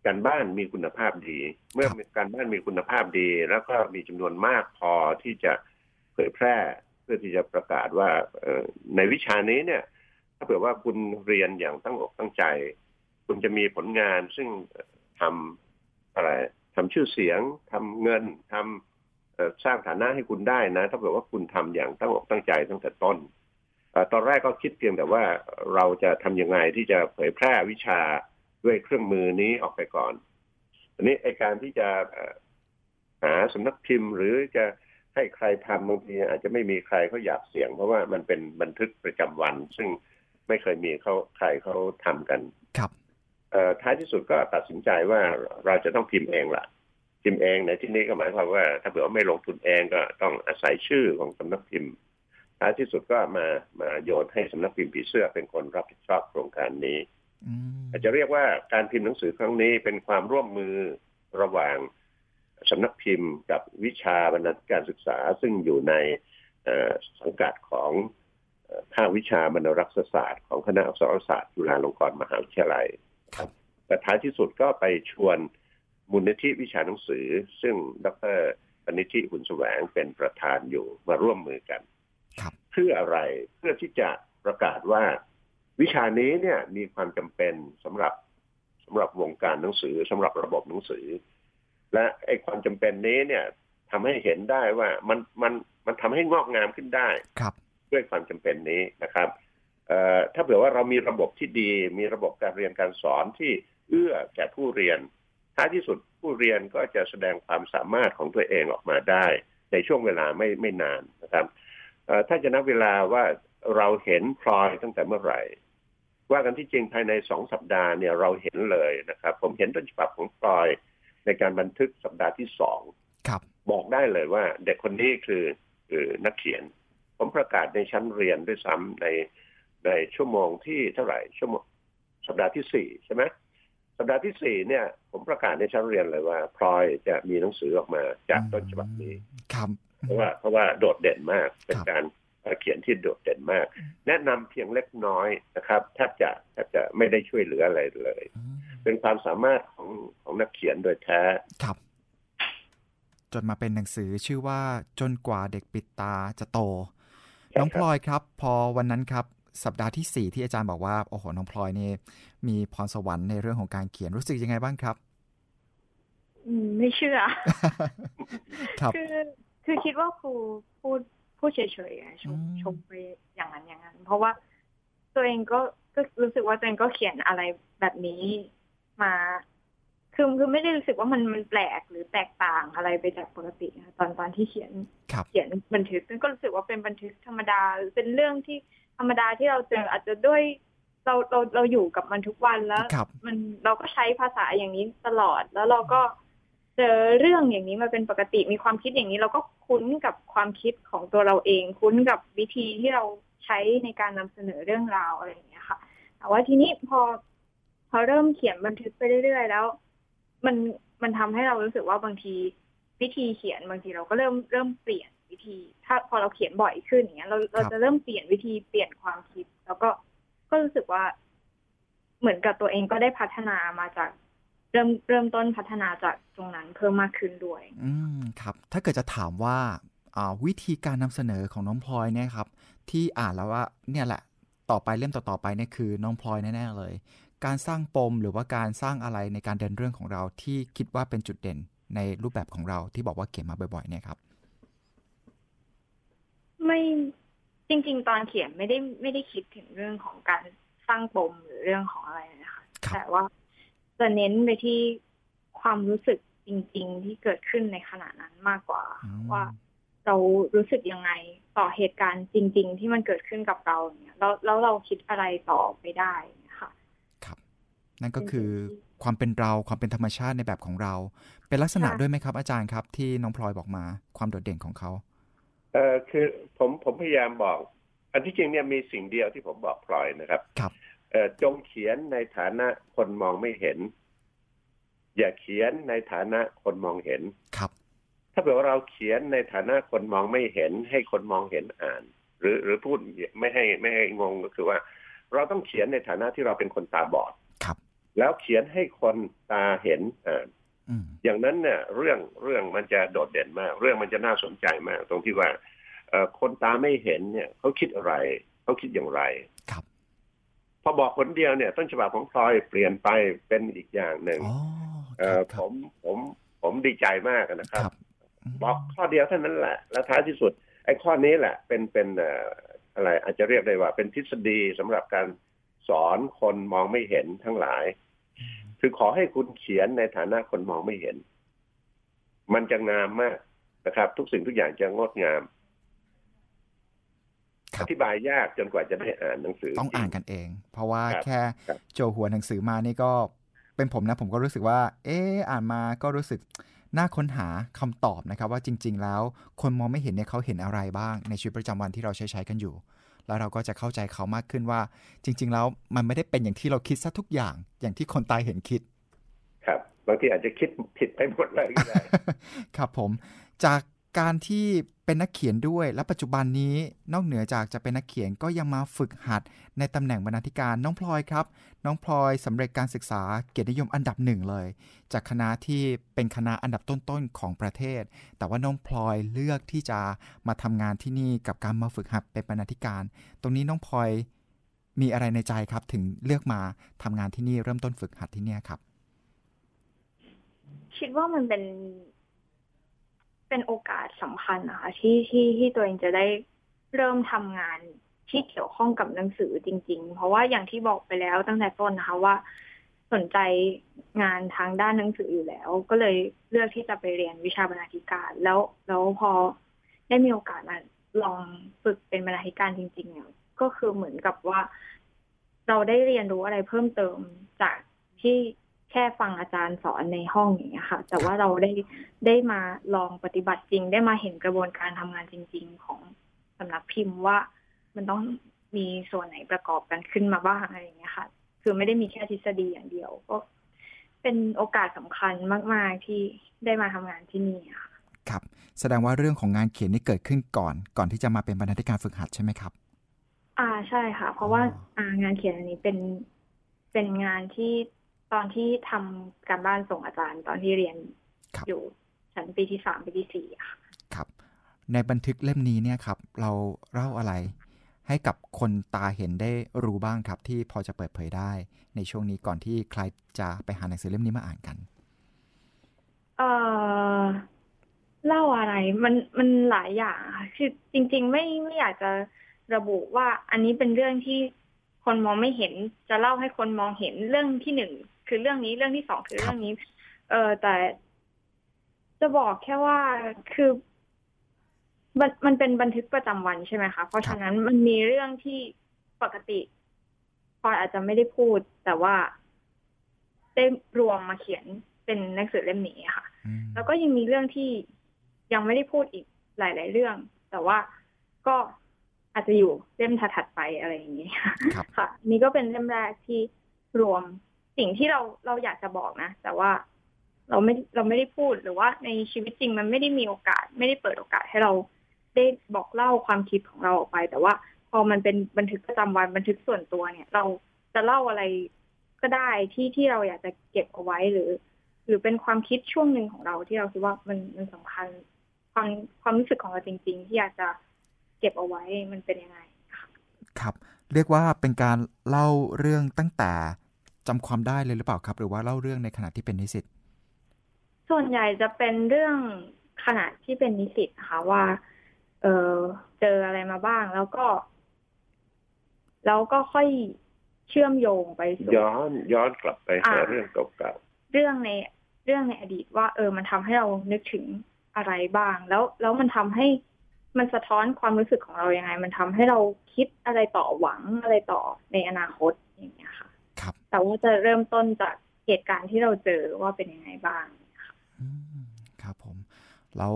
การบ้านมีคุณภาพดี เมื่อการบ้านมีคุณภาพดี แล้วก็มีจำนวนมากพอที่จะเผยแพร่ เพื่อที่จะประกาศว่าในวิชานี้เนี่ย ถ้าเผื่อว่าคุณเรียนอย่างตั้งอกตั้งใจ คุณจะมีผลงานซึ่งทำอะไรทำชื่อเสียงทำเงินทำ สร้างฐานะให้คุณได้นะ ถ้าเกิดว่าคุณทำอย่างตั้งอกตั้งใจตั้งแต่ต้นตอนแรกก็คิดเพียงแต่ว่าเราจะทํำยังไงที่จะเผยแพร่วิชาด้วยเครื่องมือนี้ออกไปก่อนอันนี้ไอการที่จะหาสำนักพิมพ์ หรือจะให้ใครทำบางทีอาจจะไม่มีใครเขาอยากเสี่ยง เพราะว่ามันเป็นบันทึกประจำวัน ซึ่งไม่เคยมีเขาใครเขาทำกัน ครับท้ายที่สุดก็ตัดสินใจว่าเราจะต้องพิมพ์เองล่ะ พิมพ์เองในที่นี้ก็หมายความว่า ถ้าเผื่อไม่ลงทุนเองก็ต้องอาศัยชื่อของสำนักพิมพ์ท้ายที่สุดก็มามาโยนให้สำนักพิมพ์ผีเสื้อเป็นคนรับผิดชอบโครงการนี้อาจจะเรียกว่าการพิมพ์หนังสือครั้งนี้เป็นความร่วมมือระหว่างสำนักพิมพ์กับวิชาบรรณาธิการศึกษาซึ่งอยู่ในสังกัดของภาควิชาบรรณรักษศาสตร์ของคณะอักษรศาสตร์จุฬาลงกรณ์มหาวิทยาลัยแต่ท้ายที่สุดก็ไปชวน มูลนิธิวิชาหนังสือ ซึ่งดรปณิธิหุ่นแสวงเป็นประธานอยู่มาร่วมมือกันเพื่ออะไรเพื่อที่จะประกาศว่า วิชานี้เนี่ยมีความจำเป็นสำหรับสำหรับวงการหนังสือสำหรับระบบหนังสือ และไอ้ความจำเป็นนี้เนี่ยทำให้เห็นได้ว่ามันมันมันทำให้งอกงามขึ้นได้ครับ ด้วยความจำเป็นนี้นะครับถ้าเผื่อว่าเรามีระบบที่ดี มีระบบการเรียนการสอนที่เอื้อแก่ผู้เรียน ท้ายที่สุดผู้เรียนก็จะแสดงความสามารถของตัวเองออกมาได้ ในช่วงเวลาไม่ไม่นานนะครับถ้าจะนับเวลาว่าเราเห็นพลอยตั้งแต่เมื่อไหร่ ว่ากันที่จริงภายในสองสัปดาห์เนี่ยเราเห็นเลยนะครับ ผมเห็นต้นฉบับของพลอยในการบันทึกสัปดาห์ที่สองบอกได้เลยว่า เด็กคนนี้คือคือนักเขียน ผมประกาศในชั้นเรียนด้วยซ้ำในในชั่วโมงที่เท่าไหร่ชั่วโมงสัปดาห์ที่สี่ใช่ไหม สัปดาห์ที่สี่เนี่ย ผมประกาศในชั้นเรียนเลยว่าพลอยจะมีหนังสือออกมาจากต้นฉบับนี้ครับเพราะว่าเพราะว่าโดดเด่นมากเป็นการเขียนที่โดดเด่นมาก แนะนำเพียงเล็กน้อยนะครับแทบจะแทบจะไม่ได้ช่วยเหลืออะไรเลย เป็นความสามารถของของนักเขียนโดยแท้ครับจนมาเป็นหนังสือชื่อว่าจนกว่าเด็กปิดตาจะโต น้องพลอยครับ พอวันนั้นครับ สัปดาห์ที่สี่ที่อาจารย์บอกว่าโอ้โหน้องพลอยนี่มีพรสวรรค์ในเรื่องของการเขียนรู้สึกยังไงบ้างครับอืมไม่เชื่อครับคือคือคิดว่าครูพูดพูดเฉยๆชมชมไปอย่างนั้นอย่างนั้น เพราะว่าตัวเองก็ก็รู้สึกว่าตัวเองก็เขียนอะไรแบบนี้มาคือคือไม่ได้รู้สึกว่ามันมันแปลกหรือแตกต่างอะไรไปจากปกติตอนตอนที่เขียนเขียนบันทึกก็รู้สึกว่าเป็นบันทึกธรรมดาเป็นเรื่องที่ ธรรมดาที่เราเจออาจจะด้วยเราเราเราอยู่กับมันทุกวันแล้วมันเราก็ใช้ภาษาอย่างนี้ตลอดแล้วเราก็เจอเรื่องอย่างนี้มาเป็นปกติมีความคิดอย่างนี้ เราก็คุ้นกับความคิดของตัวเราเอง คุ้นกับวิธีที่เราใช้ในการนำเสนอเรื่องราวอะไรอย่างเงี้ยค่ะ แต่ว่าทีนี้พอ พอเริ่มเขียนบันทึกไปเรื่อยๆแล้ว มันมันทำให้เรารู้สึกว่าบางทีวิธีเขียนบางทีเราก็เริ่มเริ่มเปลี่ยน วิธี ถ้าพอเราเขียนบ่อยขึ้นอย่างเงี้ยเราเราจะเริ่มเปลี่ยนวิธีเปลี่ยนความคิด แล้วก็ก็รู้สึกว่า เหมือนกับตัวเองก็ได้พัฒนามาจากเริ่มเริ่มต้นพัฒนาจากตรงนั้นเพิ่มมากขึ้นด้วย อืมครับ ถ้าเกิดจะถามว่าวิธีการนำเสนอของน้องพลอยเนี่ยครับ ที่อ่านแล้วว่า เนี่ยแหละ ต่อไปเล่มต่อๆไปเนี่ยคือน้องพลอยแน่ๆเลย การสร้างปมหรือว่าการสร้างอะไรในการเดินเรื่องของเราที่คิดว่าเป็นจุดเด่นในรูปแบบของเราที่บอกว่าเขียนมาบ่อยๆเนี่ยครับ ไม่จริง ๆ ตอนเขียนไม่ได้ไม่ได้คิดถึงเรื่องของการสร้างปมหรือเรื่องของอะไรนะคะ แต่ว่าจะเน้นไปที่ความรู้สึกจริง ๆ ที่เกิดขึ้นในขณะนั้นมากกว่า ว่าเรารู้สึกยังไงต่อเหตุการณ์จริง ๆ ที่มันเกิดขึ้นกับเราเนี่ยแล้วแล้วเราคิดอะไรต่อไปได้ค่ะครับ นั่นก็คือความเป็นเราความเป็นธรรมชาติในแบบของเรา เป็นลักษณะด้วยไหมครับ อาจารย์ครับ ที่น้องพลอยบอกมา ความโดดเด่นของเขาเออ คือผมผมพยายามบอก อันที่จริงเนี่ยมีสิ่งเดียวที่ผมบอกพลอยนะครับ ครับจงเขียนในฐานะคนมองไม่เห็น อย่าเขียนในฐานะคนมองเห็นครับ ถ้าเกิดว่าเราเขียนในฐานะคนมองไม่เห็น ให้คนมองเห็นอ่าน หรือหรือพูดไม่ให้ไม่ให้งงก็คือว่า เราต้องเขียนในฐานะที่เราเป็นคนตาบอดครับ แล้วเขียนให้คนตาเห็นอ่านอย่างนั้นเนี่ยเรื่องเรื่องมันจะโดดเด่นมาก เรื่องมันจะน่าสนใจมาก ตรงที่ว่า คนตาไม่เห็นเนี่ยเขาคิดอะไรเขาคิดอย่างไรครับพอบอกคนเดียวเนี่ย ต้นฉบับของพลอยเปลี่ยนไปเป็นอีกอย่างหนึ่งเออผมผมผมดีใจมากนะครับ บอกข้อเดียวเท่านั้นแหละ แล้วท้ายที่สุด ไอ้ข้อนี้แหละ เป็นเป็นอะไร อาจจะเรียกได้ว่า เป็นทฤษฎีสำหรับการสอนคนมองไม่เห็นทั้งหลาย คือขอให้คุณเขียนในฐานะคนมองไม่เห็น มันจะงามมากนะครับ ทุกสิ่งทุกอย่างจะงดงาม อธิบายยากจนกว่าจะได้อ่านหนังสือ ต้องอ่านกันเอง เพราะว่าแค่โจหัวหนังสือมานี่ก็เป็นผมนะผมก็รู้สึกว่า เอออ่านมาก็รู้สึกน่าค้นหาคำตอบนะครับ ว่าจริง ๆ แล้วคนมองไม่เห็นเนี่ยเขาเห็นอะไรบ้าง ในชีวิตประจำวันที่เราใช้ใช้กันอยู่ แล้วเราก็จะเข้าใจเขามากขึ้นว่า จริง ๆ แล้วมันไม่ได้เป็นอย่างที่เราคิดซะทุกอย่าง อย่างที่คนตายเห็นคิด ครับบางทีอาจจะคิดผิดไปหมดเลยก็ได้ครับผมจาก การที่เป็นนักเขียนด้วย และปัจจุบันนี้นอกเหนือจากจะเป็นนักเขียนก็ยังมาฝึกหัดในตำแหน่งบรรณาธิการน้องพลอยครับ น้องพลอยสำเร็จการศึกษาเกียรตินิยมอันดับหนึ่งเลย จากคณะที่เป็นคณะอันดับต้นๆของประเทศ แต่ว่าน้องพลอยเลือกที่จะมาทำงานที่นี่กับการมาฝึกหัดเป็นบรรณาธิการ ตรงนี้น้องพลอยมีอะไรในใจครับ ถึงเลือกมาทำงานที่นี่เริ่มต้นฝึกหัดที่นี่ครับ คิดว่ามันเป็น เป็นโอกาสสำคัญนะคะที่ที่ที่ตัวเองจะได้เริ่มทำงานที่เกี่ยวข้องกับหนังสือจริง ๆ เพราะว่าอย่างที่บอกไปแล้วตั้งแต่ต้นนะคะว่า สนใจงานทางด้านหนังสืออยู่แล้ว ก็เลยเลือกที่จะไปเรียนวิชาบรรณาธิการ แล้วแล้วพอได้มีโอกาสมาลองฝึกเป็นบรรณาธิการจริง ๆ เนี่ย ก็คือเหมือนกับว่า เราได้เรียนรู้อะไรเพิ่มเติมจากที่ แค่ฟังอาจารย์สอนในห้องอย่างเงี้ยค่ะ แต่ว่าเราได้ได้มาลองปฏิบัติจริง ได้มาเห็นกระบวนการทำงานจริง ๆ ของสำนักพิมพ์ว่ามันต้องมีส่วนไหนประกอบกันขึ้นมาบ้างอะไรอย่างเงี้ยค่ะ คือไม่ได้มีแค่ทฤษฎีอย่างเดียว ก็เป็นโอกาสสำคัญมาก ๆที่ได้มาทำงานที่นี่ค่ะครับ แสดงว่าเรื่องของงานเขียนนี่เกิดขึ้นก่อน ก่อนที่จะมาเป็นบรรณาธิการฝึกหัดใช่ไหมครับ อ่าใช่ค่ะ เพราะว่าอ่างานเขียนอันนี้เป็นเป็นงานที่ ตอนที่ทำการบ้านส่งอาจารย์ ตอนที่เรียนอยู่ชั้นปีที่สามปีที่สี่ค่ะครับ ในบันทึกเล่มนี้เนี่ยครับ เราเล่าอะไร ให้กับคนตาเห็นได้รู้บ้างครับ ที่พอจะเปิดเผยได้ ในช่วงนี้ก่อนที่ใครจะไปหาหนังสือเล่มนี้มาอ่านกันเออเล่าอะไรมันมันหลายอย่างค่ะคือจริง ๆ ไม่ไม่อยากจะระบุว่าอันนี้เป็นเรื่องที่คนมองไม่เห็นจะเล่าให้คนมองเห็นเรื่องที่หนึ่ง คือเรื่องนี้เรื่องที่สองคือเรื่องนี้ เออแต่ จะบอกแค่ว่าคือมันมันเป็นบันทึกประจำวันใช่ไหมคะ เพราะฉะนั้นมันมีเรื่องที่ปกติพออาจจะไม่ได้พูด แต่ว่าได้รวมมาเขียนเป็นหนังสือเล่มนี้ค่ะ แล้วก็ยังมีเรื่องที่ยังไม่ได้พูดอีกหลาย ๆ เรื่อง แต่ว่าก็อาจจะอยู่เล่มถัดๆไปอะไรอย่างนี้ค่ะ นี่ก็เป็นเล่มแรกที่รวม สิ่งที่เราเราอยากจะบอกนะ แต่ว่าเราไม่เราไม่ได้พูดหรือว่าในชีวิตจริงมันไม่ได้มีโอกาส ไม่ได้เปิดโอกาสให้เราได้บอกเล่าความคิดของเราออกไป แต่ว่าพอมันเป็นบันทึกประจำวันบันทึกส่วนตัวเนี่ย เราจะเล่าอะไรก็ได้ที่ที่เราอยากจะเก็บเอาไว้หรือ หรือเป็นความคิดช่วงหนึ่งของเราที่เราคิดว่ามันมันสำคัญความความรู้สึกของเราจริง ๆ ที่อยากจะเก็บเอาไว้มันเป็นยังไงครับ เรียกว่าเป็นการเล่าเรื่องตั้งแต่ จำความได้เลยหรือเปล่าครับ หรือว่าเล่าเรื่องในขณะที่เป็นนิสิตส่วนใหญ่จะเป็นเรื่องขณะที่เป็นนิสิตนะคะว่า เออเจออะไรมาบ้างแล้วก็แล้วก็ค่อยเชื่อมโยงไปสู่ย้อนย้อนกลับไปหาเรื่องเก่าๆเรื่องในเรื่องในอดีตว่า เออ มันทำให้เรานึกถึงอะไรบ้าง แล้วแล้วมันทำให้มันสะท้อนความรู้สึกของเรายังไง มันทำให้เราคิดอะไรต่อหวังอะไรต่อในอนาคตอย่างเงี้ยค่ะครับ แต่ว่าจะเริ่มต้นจากเหตุการณ์ที่เราเจอว่าเป็นยังไงบ้างครับผม แล้ว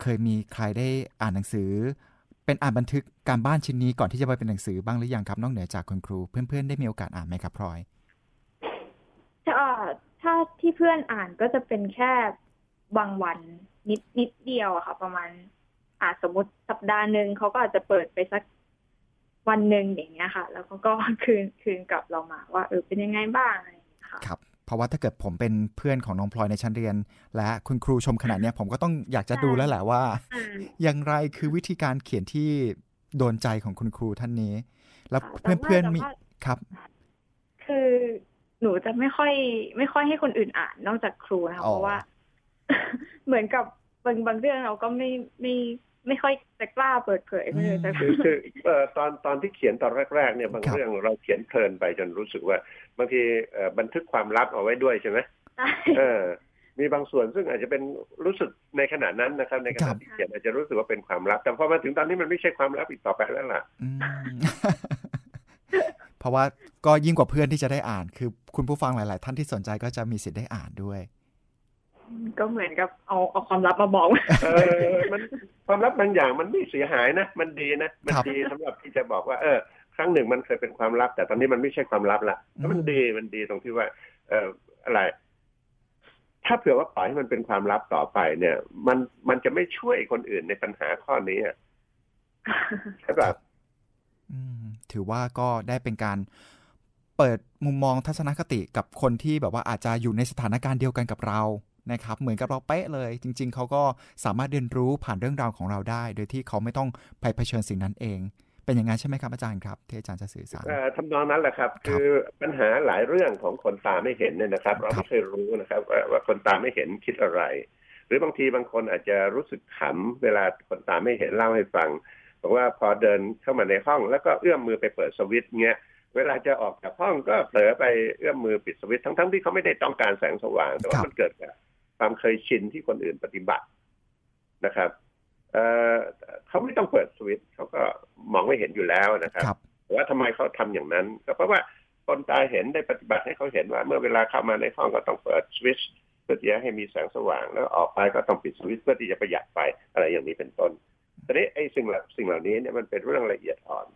เคยมีใครได้อ่านหนังสือ เป็นอ่านบันทึกการบ้านชิ้นนี้ก่อนที่จะไปเป็นหนังสือบ้างหรือยังครับ นอกเหนือจากคุณครู เพื่อนๆได้มีโอกาสอ่านไหมครับพลอยถ้าถ้าที่เพื่อนอ่านก็จะเป็นแค่บางวันนิดนิดเดียวอะค่ะ ประมาณอาจสมมติสัปดาห์หนึ่งเขาก็อาจจะเปิดไปสัก วันหนึ่งอย่างเงี้ยค่ะ แล้วเขาก็คืนคืนกลับเรามาว่าเออเป็นยังไงบ้างอะไรค่ะครับเพราะว่าถ้าเกิดผมเป็นเพื่อนของน้องพลอยในชั้นเรียน และคุณครูชมขนาดนี้ผมก็ต้องอยากจะดูแล้วแหละว่า อย่างไรคือวิธีการเขียนที่โดนใจของคุณครูท่านนี้ แล้วเพื่อนๆมีครับ คือหนูจะไม่ค่อย ไม่ค่อยให้คนอื่นอ่านนอกจากครูนะคะเพราะว่า เหมือนกับบางบางเรื่องเราก็ไม่ไม่ ไม่ค่อยจะกล้าเปิดเผยไม่เลยคือคือเอ่อตอนตอนที่เขียนตอนแรกๆเนี่ยบางเรื่องเราเขียนเพลินไปจนรู้สึกว่า บางทีบันทึกความลับเอาไว้ด้วยใช่ไหมเออ มีบางส่วนซึ่งอาจจะเป็นรู้สึกในขณะนั้นนะครับ ในขณะที่เขียนอาจจะรู้สึกว่าเป็นความลับ แต่พอมาถึงตอนนี้มันไม่ใช่ความลับอีกต่อไปแล้วล่ะเพราะว่าก็ยิ่งกว่าเพื่อนที่จะได้อ่าน คือคุณผู้ฟังหลาย ๆ ท่านที่สนใจก็จะมีสิทธิ์ได้อ่านด้วย ก็เหมือนกับเอาเอาความลับมาบอกเออมันความลับบางอย่างมันไม่เสียหายนะ มันดีนะ มันดีสำหรับที่จะบอกว่า เออ ครั้งหนึ่งมันเคยเป็นความลับ แต่ตอนนี้มันไม่ใช่ความลับละแล้วมันดีมันดีตรงที่ว่า เอออะไร ถ้าเผื่อว่าปล่อยให้มันเป็นความลับต่อไปเนี่ย มันมันจะไม่ช่วยคนอื่นในปัญหาข้อนี้ใช่ป่ะถือว่าก็ได้เป็นการเปิดมุมมองทัศนคติกับคนที่แบบว่าอาจจะอยู่ในสถานการณ์เดียวกันกับเรา นะครับเหมือนกับเราเป๊ะเลย จริง ๆ เขาก็สามารถเรียนรู้ผ่านเรื่องราวของเราได้ โดยที่เขาไม่ต้องไปเผชิญสิ่งนั้นเอง เป็นอย่างนั้นใช่ไหมครับอาจารย์ครับที่อาจารย์จะสื่อสารทำนองนั้นแหละครับ คือปัญหาหลายเรื่องของคนตาไม่เห็นเนี่ยนะครับ เราไม่เคยรู้นะครับว่าคนตาไม่เห็นคิดอะไร หรือบางทีบางคนอาจจะรู้สึกขำเวลาคนตาไม่เห็นเล่าให้ฟังบอกว่าพอเดินเข้ามาในห้อง แล้วก็เอื้อมมือไปเปิดสวิตช์เงี้ยเวลาจะออกจากห้องก็เผลอไปเอื้อมมือปิดสวิตช์ทั้งๆที่เขาไม่ได้ต้องการแสงสว่าง แต่ว่ามันเกิดจาก ความเคยชินที่คนอื่นปฏิบัตินะครับเเขาไม่ต้องเปิดสวิตช์เขาก็มองไม่เห็นอยู่แล้วนะครับแต่ว่าทำไมเขาทำอย่างนั้น ก็เพราะว่าคนตาเห็นได้ปฏิบัติให้เขาเห็นว่า เมื่อเวลาเข้ามาในห้องก็ต้องเปิดสวิตช์เพื่อที่จะให้มีแสงสว่างแล้วออกไปก็ต้องปิดสวิตช์เพื่อที่จะประหยัดไฟอะไรอย่างนี้เป็นต้นแต่นี้ไอ้สิ่งเหล่าสิ่งเหล่านี้เนี่ยมันเป็นเรื่องละเอียดอ่อน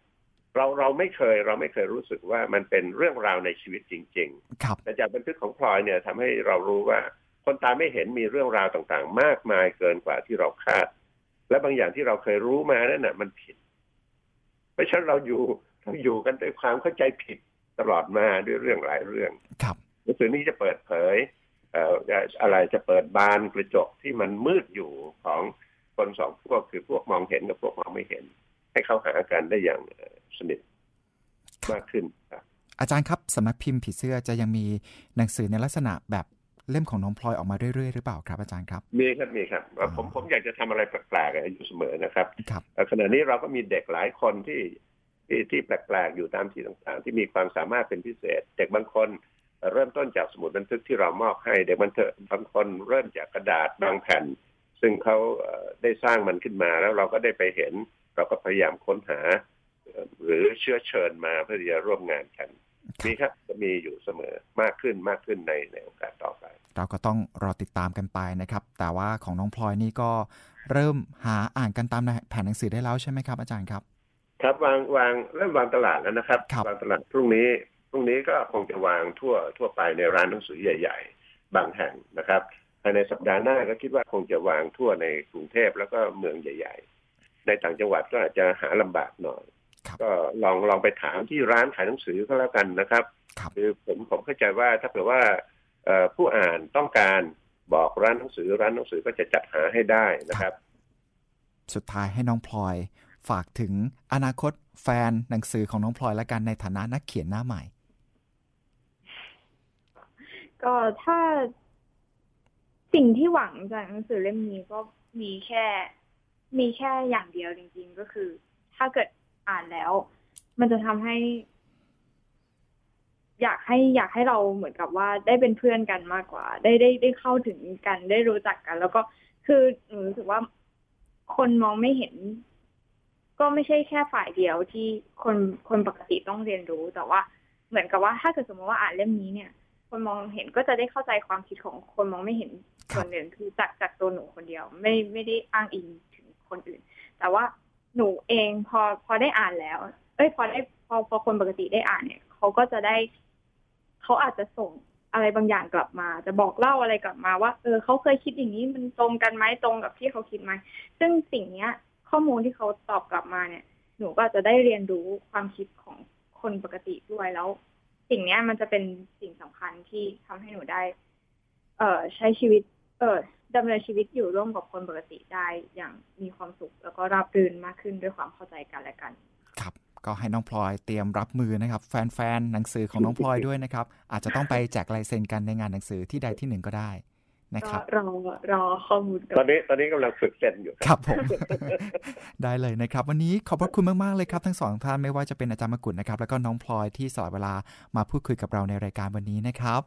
เราเราไม่เคยเราไม่เคยรู้สึกว่ามันเป็นเรื่องราวในชีวิตจริงๆแต่จากบันทึกของพลอยเนี่ยทำให้เรารู้ว่า คนตาไม่เห็นมีเรื่องราวต่างๆ มากมายเกินกว่าที่เราคาด และบางอย่างที่เราเคยรู้มานั่นน่ะ มันผิดเพราะฉะนั้นเราอยู่เราอยู่กันด้วยความเข้าใจผิดตลอดมาด้วยเรื่องหลายเรื่อง ครับหนังสือนี้จะเปิดเผยเอ่ออะไรจะเปิดบานกระจกที่มันมืดอยู่ของคนสองพวกคือพวกมองเห็นกับพวกมองไม่เห็น ให้เข้าหากันได้อย่างสนิทมากขึ้นครับอาจารย์ครับสำนักพิมพ์ผีเสื้อจะยังมีหนังสือในลักษณะแบบ เล่มของน้องพลอยออกมาเรื่อยๆหรือเปล่าครับอาจารย์ครับมีครับมีครับผมผมอยากจะทำอะไรแปลกๆอยู่เสมอนะครับครับขณะนี้เราก็มีเด็กหลายคนที่ที่ที่แปลกๆอยู่ตามที่ต่างๆ ที่มีความสามารถเป็นพิเศษ เด็กบางคนเริ่มต้นจากสมุดบันทึกที่เรามอบให้ เด็กบางบางคนเริ่มจากกระดาษบางแผ่น ซึ่งเขาได้สร้างมันขึ้นมาแล้วเราก็ได้ไปเห็น เราก็พยายามค้นหา หรือเชื้อเชิญมาเพื่อที่จะร่วมงานกัน มีครับจะมีอยู่เสมอมากขึ้นมากขึ้นในในโอกาสต่อไป เราก็ต้องรอติดตามกันไปนะครับ แต่ว่าของน้องพลอยนี่ก็เริ่มหาอ่านกันตามแผนหนังสือได้แล้วใช่ไหมครับ อาจารย์ครับ ครับวางวางเริ่มวางตลาดแล้วนะครับครับวางตลาดพรุ่งนี้พรุ่งนี้ก็คงจะวางทั่วทั่วไปในร้านหนังสือใหญ่ ๆ บางแห่งนะครับภายในสัปดาห์หน้าก็คิดว่าคงจะวางทั่วในกรุงเทพแล้วก็เมืองใหญ่ ๆ ในต่างจังหวัดก็อาจจะหาลำบากหน่อยครับ ก็ลองลองไปถามที่ร้านขายหนังสือก็แล้วกันนะครับครับคือผมผมเข้าใจว่าถ้าเผื่อว่าเอ่อผู้อ่านต้องการบอกร้านหนังสือร้านหนังสือก็จะจัดหาให้ได้นะครับ สุดท้ายให้น้องพลอยฝากถึงอนาคตแฟนหนังสือของน้องพลอยและกันในฐานะนักเขียนหน้าใหม่ ก็ถ้าสิ่งที่หวังจากหนังสือเล่มนี้ก็มีแค่ มีแค่อย่างเดียวจริง ๆ ก็คือ ถ้าเกิด อ่านแล้ว มันจะทำให้ อยากให้อยากให้เราเหมือนกับว่าได้เป็นเพื่อนกันมากกว่า ได้ได้ได้เข้าถึงกันได้รู้จักกัน แล้วก็คือหนูรู้สึกว่าคนมองไม่เห็น ก็ไม่ใช่แค่ฝ่ายเดียวที่คนคนปกติต้องเรียนรู้แต่ว่า เหมือนกับว่าถ้าเกิดสมมติว่าอ่านเล่มนี้เนี่ย คนมองเห็นก็จะได้เข้าใจความคิดของคนมองไม่เห็นครับส่วนหนึ่งคือจากจากตัวหนูคนเดียว ไม่ไม่ได้อ้างอิงถึงคนอื่น แต่ว่า หนูเองพอพอได้อ่านแล้ว เอ้ยพอได้พอพอคนปกติได้อ่านเนี่ยเขาก็จะได้เขาอาจจะส่งอะไรบางอย่างกลับมา จะบอกเล่าอะไรกลับมาว่า เออเขาเคยคิดอย่างนี้มันตรงกันไหมตรงกับที่เขาคิดไหมซึ่งสิ่งเนี้ย ข้อมูลที่เขาตอบกลับมาเนี่ย หนูก็จะได้เรียนรู้ความคิดของคนปกติด้วยแล้ว สิ่งเนี้ยมันจะเป็นสิ่งสำคัญที่ทำให้หนูได้ เอ่อใช้ชีวิต เออ ดำเนินชีวิตอยู่ร่วมกับคนปกติได้อย่างมีความสุข แล้วก็ราบรื่นมากขึ้นด้วยความเข้าใจกันและกัน ครับ ก็ให้น้องพลอยเตรียมรับมือนะครับ แฟนๆหนังสือของน้องพลอยด้วยนะครับ อาจจะต้องไปแจกลายเซ็นกันในงานหนังสือที่ใดที่หนึ่งก็ได้นะคก็รับรอรอข้อมูลกัตอนนี้ตอนนี้กำลังฝึกเส้นอยู่ครับผม ได้เลยนะครับ วันนี้ขอบพระคุณมาก ๆ เลยครับ ทั้งสองท่านไม่ว่าจะเป็นอาจารย์มกุฎนะครับ แล้วก็น้องพลอยที่สละเวลามาพูดคุยกับเราในรายการวันนี้นะครับ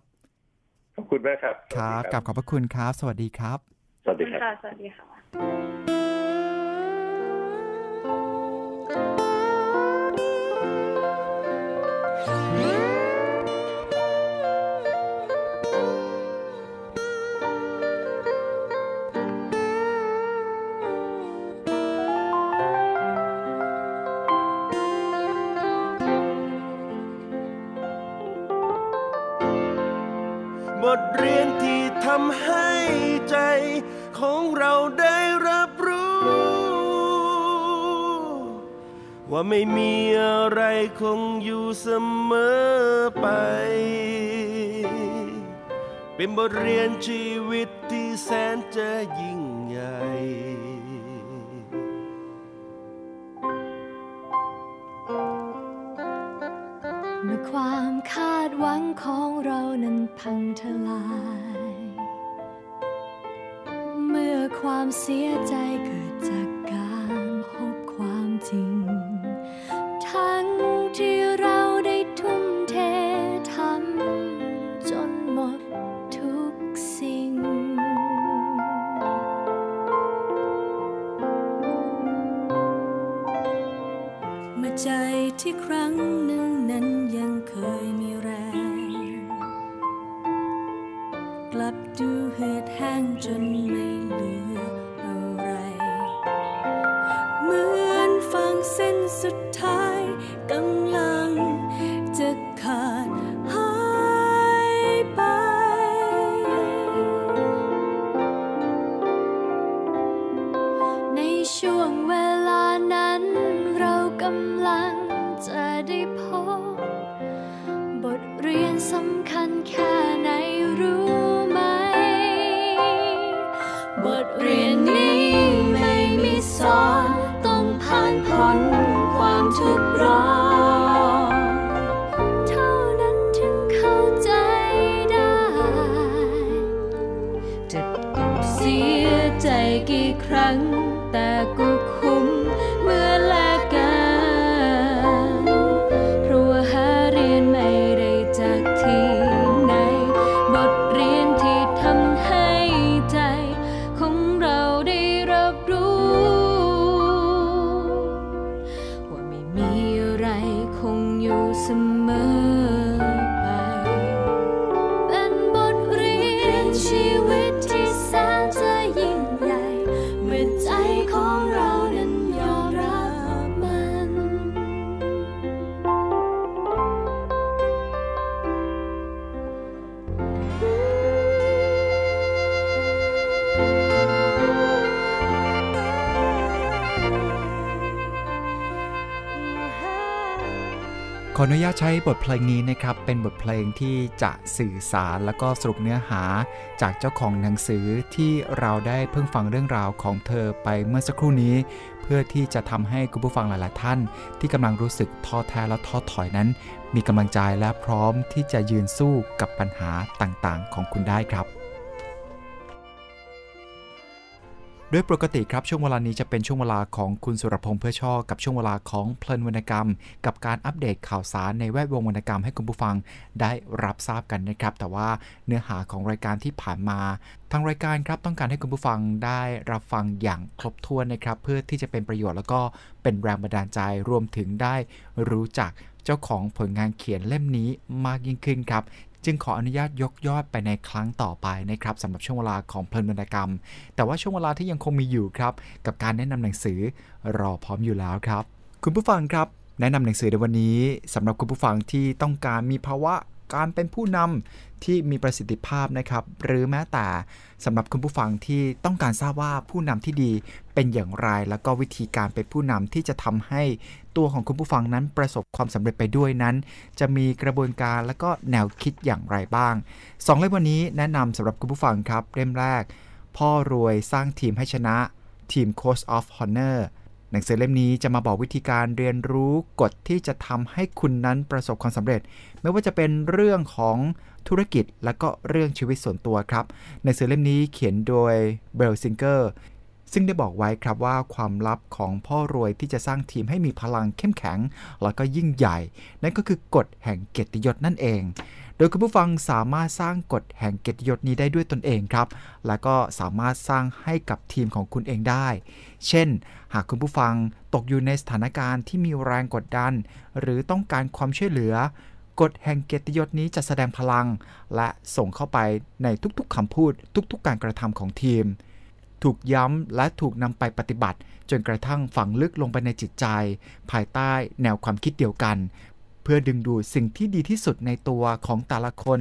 ขอบคุณมากครับครับกับขอบพระคุณครับ สวัสดีครับ สวัสดีครับค่ะสวัสดีค่ะ ไม่มีอะไรคงอยู่เสมอไป เป็นบทเรียนชีวิตที่แสนจะยิ่งใหญ่เมื่อความคาดหวังของเรานั้นพังทลาย เมื่อความเสียใจเนุญาตใช้บทเพลงนี้นะครับ เป็นบทเพลงที่จะสื่อสารและก็สรุปเนื้อหาจากเจ้าของหนังสือที่เราได้เพิ่งฟังเรื่องราวของเธอไปเมื่อสักครู่นี้ เพื่อที่จะทำให้คุณผู้ฟังหลายๆท่าน ที่กำลังรู้สึกท้อแท้และท้อถอยนั้น มีกำลังใจและพร้อมที่จะยืนสู้กับปัญหาต่างๆ ของคุณได้ครับ โดยปกติครับช่วงเวลานี้จะเป็นช่วงเวลาของคุณสุรพงษ์เพื่อช่อกับช่วงเวลาของเพลินวรรณกรรม กับการอัปเดตข่าวสารในแวดวงวรรณกรรมให้คุณผู้ฟังได้รับทราบกันนะครับ แต่ว่าเนื้อหาของรายการที่ผ่านมาทางรายการครับต้องการให้คุณผู้ฟังได้รับฟังอย่างครบถ้วนนะครับ เพื่อที่จะเป็นประโยชน์แล้วก็เป็นแรงบันดาลใจรวมถึงได้รู้จักเจ้าของผลงานเขียนเล่มนี้มากยิ่งขึ้นครับ จึงขออนุญาตยกยอดไปในครั้งต่อไปนะครับสำหรับช่วงเวลาของเพลินวรรณกรรม แต่ว่าช่วงเวลาที่ยังคงมีอยู่ครับกับการแนะนำหนังสือรอพร้อมอยู่แล้วครับ คุณผู้ฟังครับแนะนำหนังสือในวันนี้สำหรับคุณผู้ฟังที่ต้องการมีภาวะ การเป็นผู้นำที่มีประสิทธิภาพนะครับ หรือแม้แต่สำหรับคุณผู้ฟังที่ต้องการทราบว่าผู้นำที่ดีเป็นอย่างไร แล้วก็วิธีการเป็นผู้นำที่จะทำให้ตัวของคุณผู้ฟังนั้นประสบความสำเร็จไปด้วยนั้น จะมีกระบวนการและก็แนวคิดอย่างไรบ้างสองเล่มวันนี้แนะนำสำหรับคุณผู้ฟังครับเล่มแรก พ่อรวยสร้างทีมให้ชนะทีม Coach of Honor หนังสือเล่มนี้จะมาบอกวิธีการเรียนรู้กฎที่จะทำให้คุณนั้นประสบความสำเร็จ ไม่ว่าจะเป็นเรื่องของธุรกิจและก็เรื่องชีวิตส่วนตัวครับหนังสือเล่มนี้เขียนโดยเบลซิงเกอร์ ซึ่งได้บอกไว้ครับว่าความลับของพ่อรวยที่จะสร้างทีมให้มีพลังเข้มแข็ง แล้วก็ยิ่งใหญ่ นั่นก็คือกฎแห่งเกียรติยศนั่นเอง โดยคุณผู้ฟังสามารถสร้างกฎแห่งเกียรติยศนี้ได้ด้วยตนเองครับ และก็สามารถสร้างให้กับทีมของคุณเองได้ เช่น หากคุณผู้ฟังตกอยู่ในสถานการณ์ที่มีแรงกดดัน หรือต้องการความช่วยเหลือกฎแห่งเกียรติยศนี้จะแสดงพลัง และส่งเข้าไปในทุกๆคำพูดทุกๆการกระทำของทีม ถูกย้ำและถูกนำไปปฏิบัติ จนกระทั่งฝังลึกลงไปในจิตใจ ภายใต้แนวความคิดเดียวกัน เพื่อดึงดูดสิ่งที่ดีที่สุดในตัวของแต่ละคน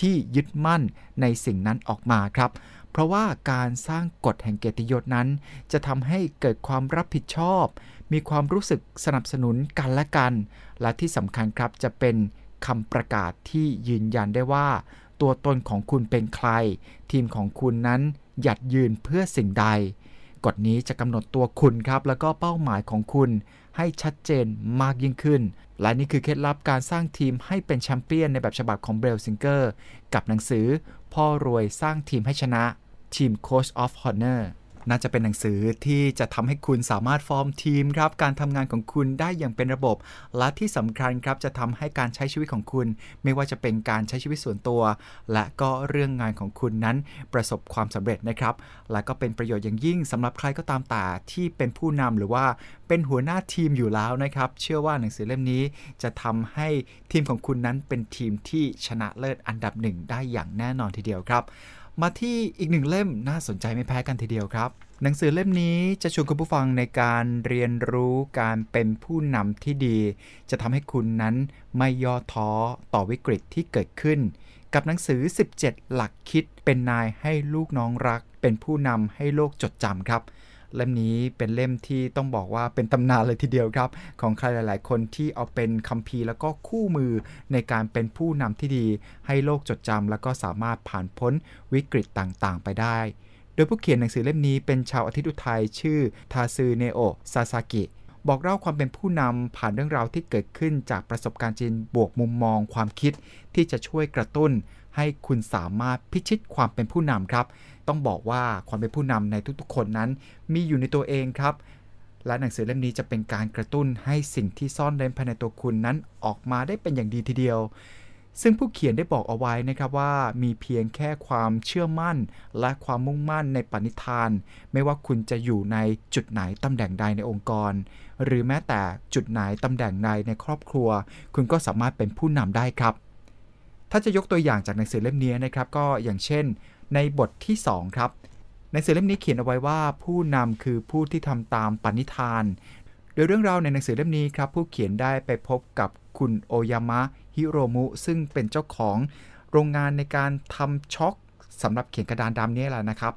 ที่ยึดมั่นในสิ่งนั้นออกมาครับ เพราะว่าการสร้างกฎแห่งเกียรติยศนั้น จะทำให้เกิดความรับผิดชอบ มีความรู้สึกสนับสนุนกันและกัน และที่สำคัญครับจะเป็นคำประกาศที่ยืนยันได้ว่า ตัวตนของคุณเป็นใคร ทีมของคุณนั้น หยัดยืนเพื่อสิ่งใด กฎนี้จะกำหนดตัวคุณครับ แล้วก็เป้าหมายของคุณให้ชัดเจนมากยิ่งขึ้น และนี่คือเคล็ดลับการสร้างทีมให้เป็นแชมเปี้ยนในแบบฉบับของแบลร์ซิงเกอร์กับหนังสือ พ่อรวยสร้างทีมให้ชนะทีม Coach of Honor น่ น่าจะเป็นหนังสือที่จะทำให้คุณสามารถฟอร์มทีมครับ การทำงานของคุณได้อย่างเป็นระบบ และที่สำคัญครับจะทำให้การใช้ชีวิตของคุณ ไม่ว่าจะเป็นการใช้ชีวิตส่วนตัว และก็เรื่องงานของคุณนั้นประสบความสำเร็จนะครับ และก็เป็นประโยชน์อย่างยิ่งสำหรับใครก็ตามแต่ที่เป็นผู้นำหรือว่าเป็นหัวหน้าทีมอยู่แล้วนะครับ เชื่อว่าหนังสือเล่มนี้จะทำให้ทีมของคุณนั้นเป็นทีมที่ชนะเลิศอันดับหนึ่งได้อย่างแน่นอนทีเดียวครับ มาที่อีกหนึ่งเล่มน่าสนใจไม่แพ้กันทีเดียวครับ หนังสือเล่มนี้จะชวนคุณผู้ฟังในการเรียนรู้การเป็นผู้นำที่ดี จะทำให้คุณนั้นไม่ย่อท้อต่อวิกฤตที่เกิดขึ้น กับหนังสือ 17 หลักคิดเป็นนายให้ลูกน้องรัก เป็นผู้นำให้โลกจดจำครับ เล่มนี้เป็นเล่มที่ต้องบอกว่าเป็นตำนานเลยทีเดียวครับ ของใครหลาย ๆ คนที่เอาเป็นคัมภีร์แล้วก็คู่มือในการเป็นผู้นำที่ดี ให้โลกจดจำแล้วก็สามารถผ่านพ้นวิกฤตต่าง ๆ ไปได้ โดยผู้เขียนหนังสือเล่มนี้เป็นชาวอาทิตย์อุทัยชื่อทาซึเนโอซาซากิบอกเล่าความเป็นผู้นำผ่านเรื่องราวที่เกิดขึ้นจากประสบการณ์จริงบวกมุมมองความคิด ที่จะช่วยกระตุ้น ให้คุณสามารถพิชิตความเป็นผู้นำครับ ต้องบอกว่าความเป็นผู้นำในทุกๆ คนนั้น มีอยู่ในตัวเองครับ และหนังสือเล่มนี้จะเป็นการกระตุ้นให้สิ่งที่ซ่อนเร้นภายในตัวคุณนั้นออกมาได้เป็นอย่างดีทีเดียว ซึ่งผู้เขียนได้บอกเอาไว้นะครับว่ามีเพียงแค่ความเชื่อมั่น และความมุ่งมั่นในปณิธาน ไม่ว่าคุณจะอยู่ในจุดไหนตำแหน่งใดในองค์กร หรือแม้แต่จุดไหนตำแหน่งใดในครอบครัว คุณก็สามารถเป็นผู้นำได้ครับถ้าจะยกตัวอย่างจากหนังสือเล่มนี้นะครับก็อย่างเช่น ในบทที่ 2 ครับ ในสือเล่มนี้เขียนเอาไว้ว่าผู้นำคือผู้ที่ทำตามปณิธาน โดยเรื่องราวในหนังสือเล่มนี้ครับ ผู้เขียนได้ไปพบกับคุณโอยามะฮิโรมุ ซึ่งเป็นเจ้าของโรงงานในการทำช็อกสำหรับเขียนกระดานดำนี้แหละนะครับ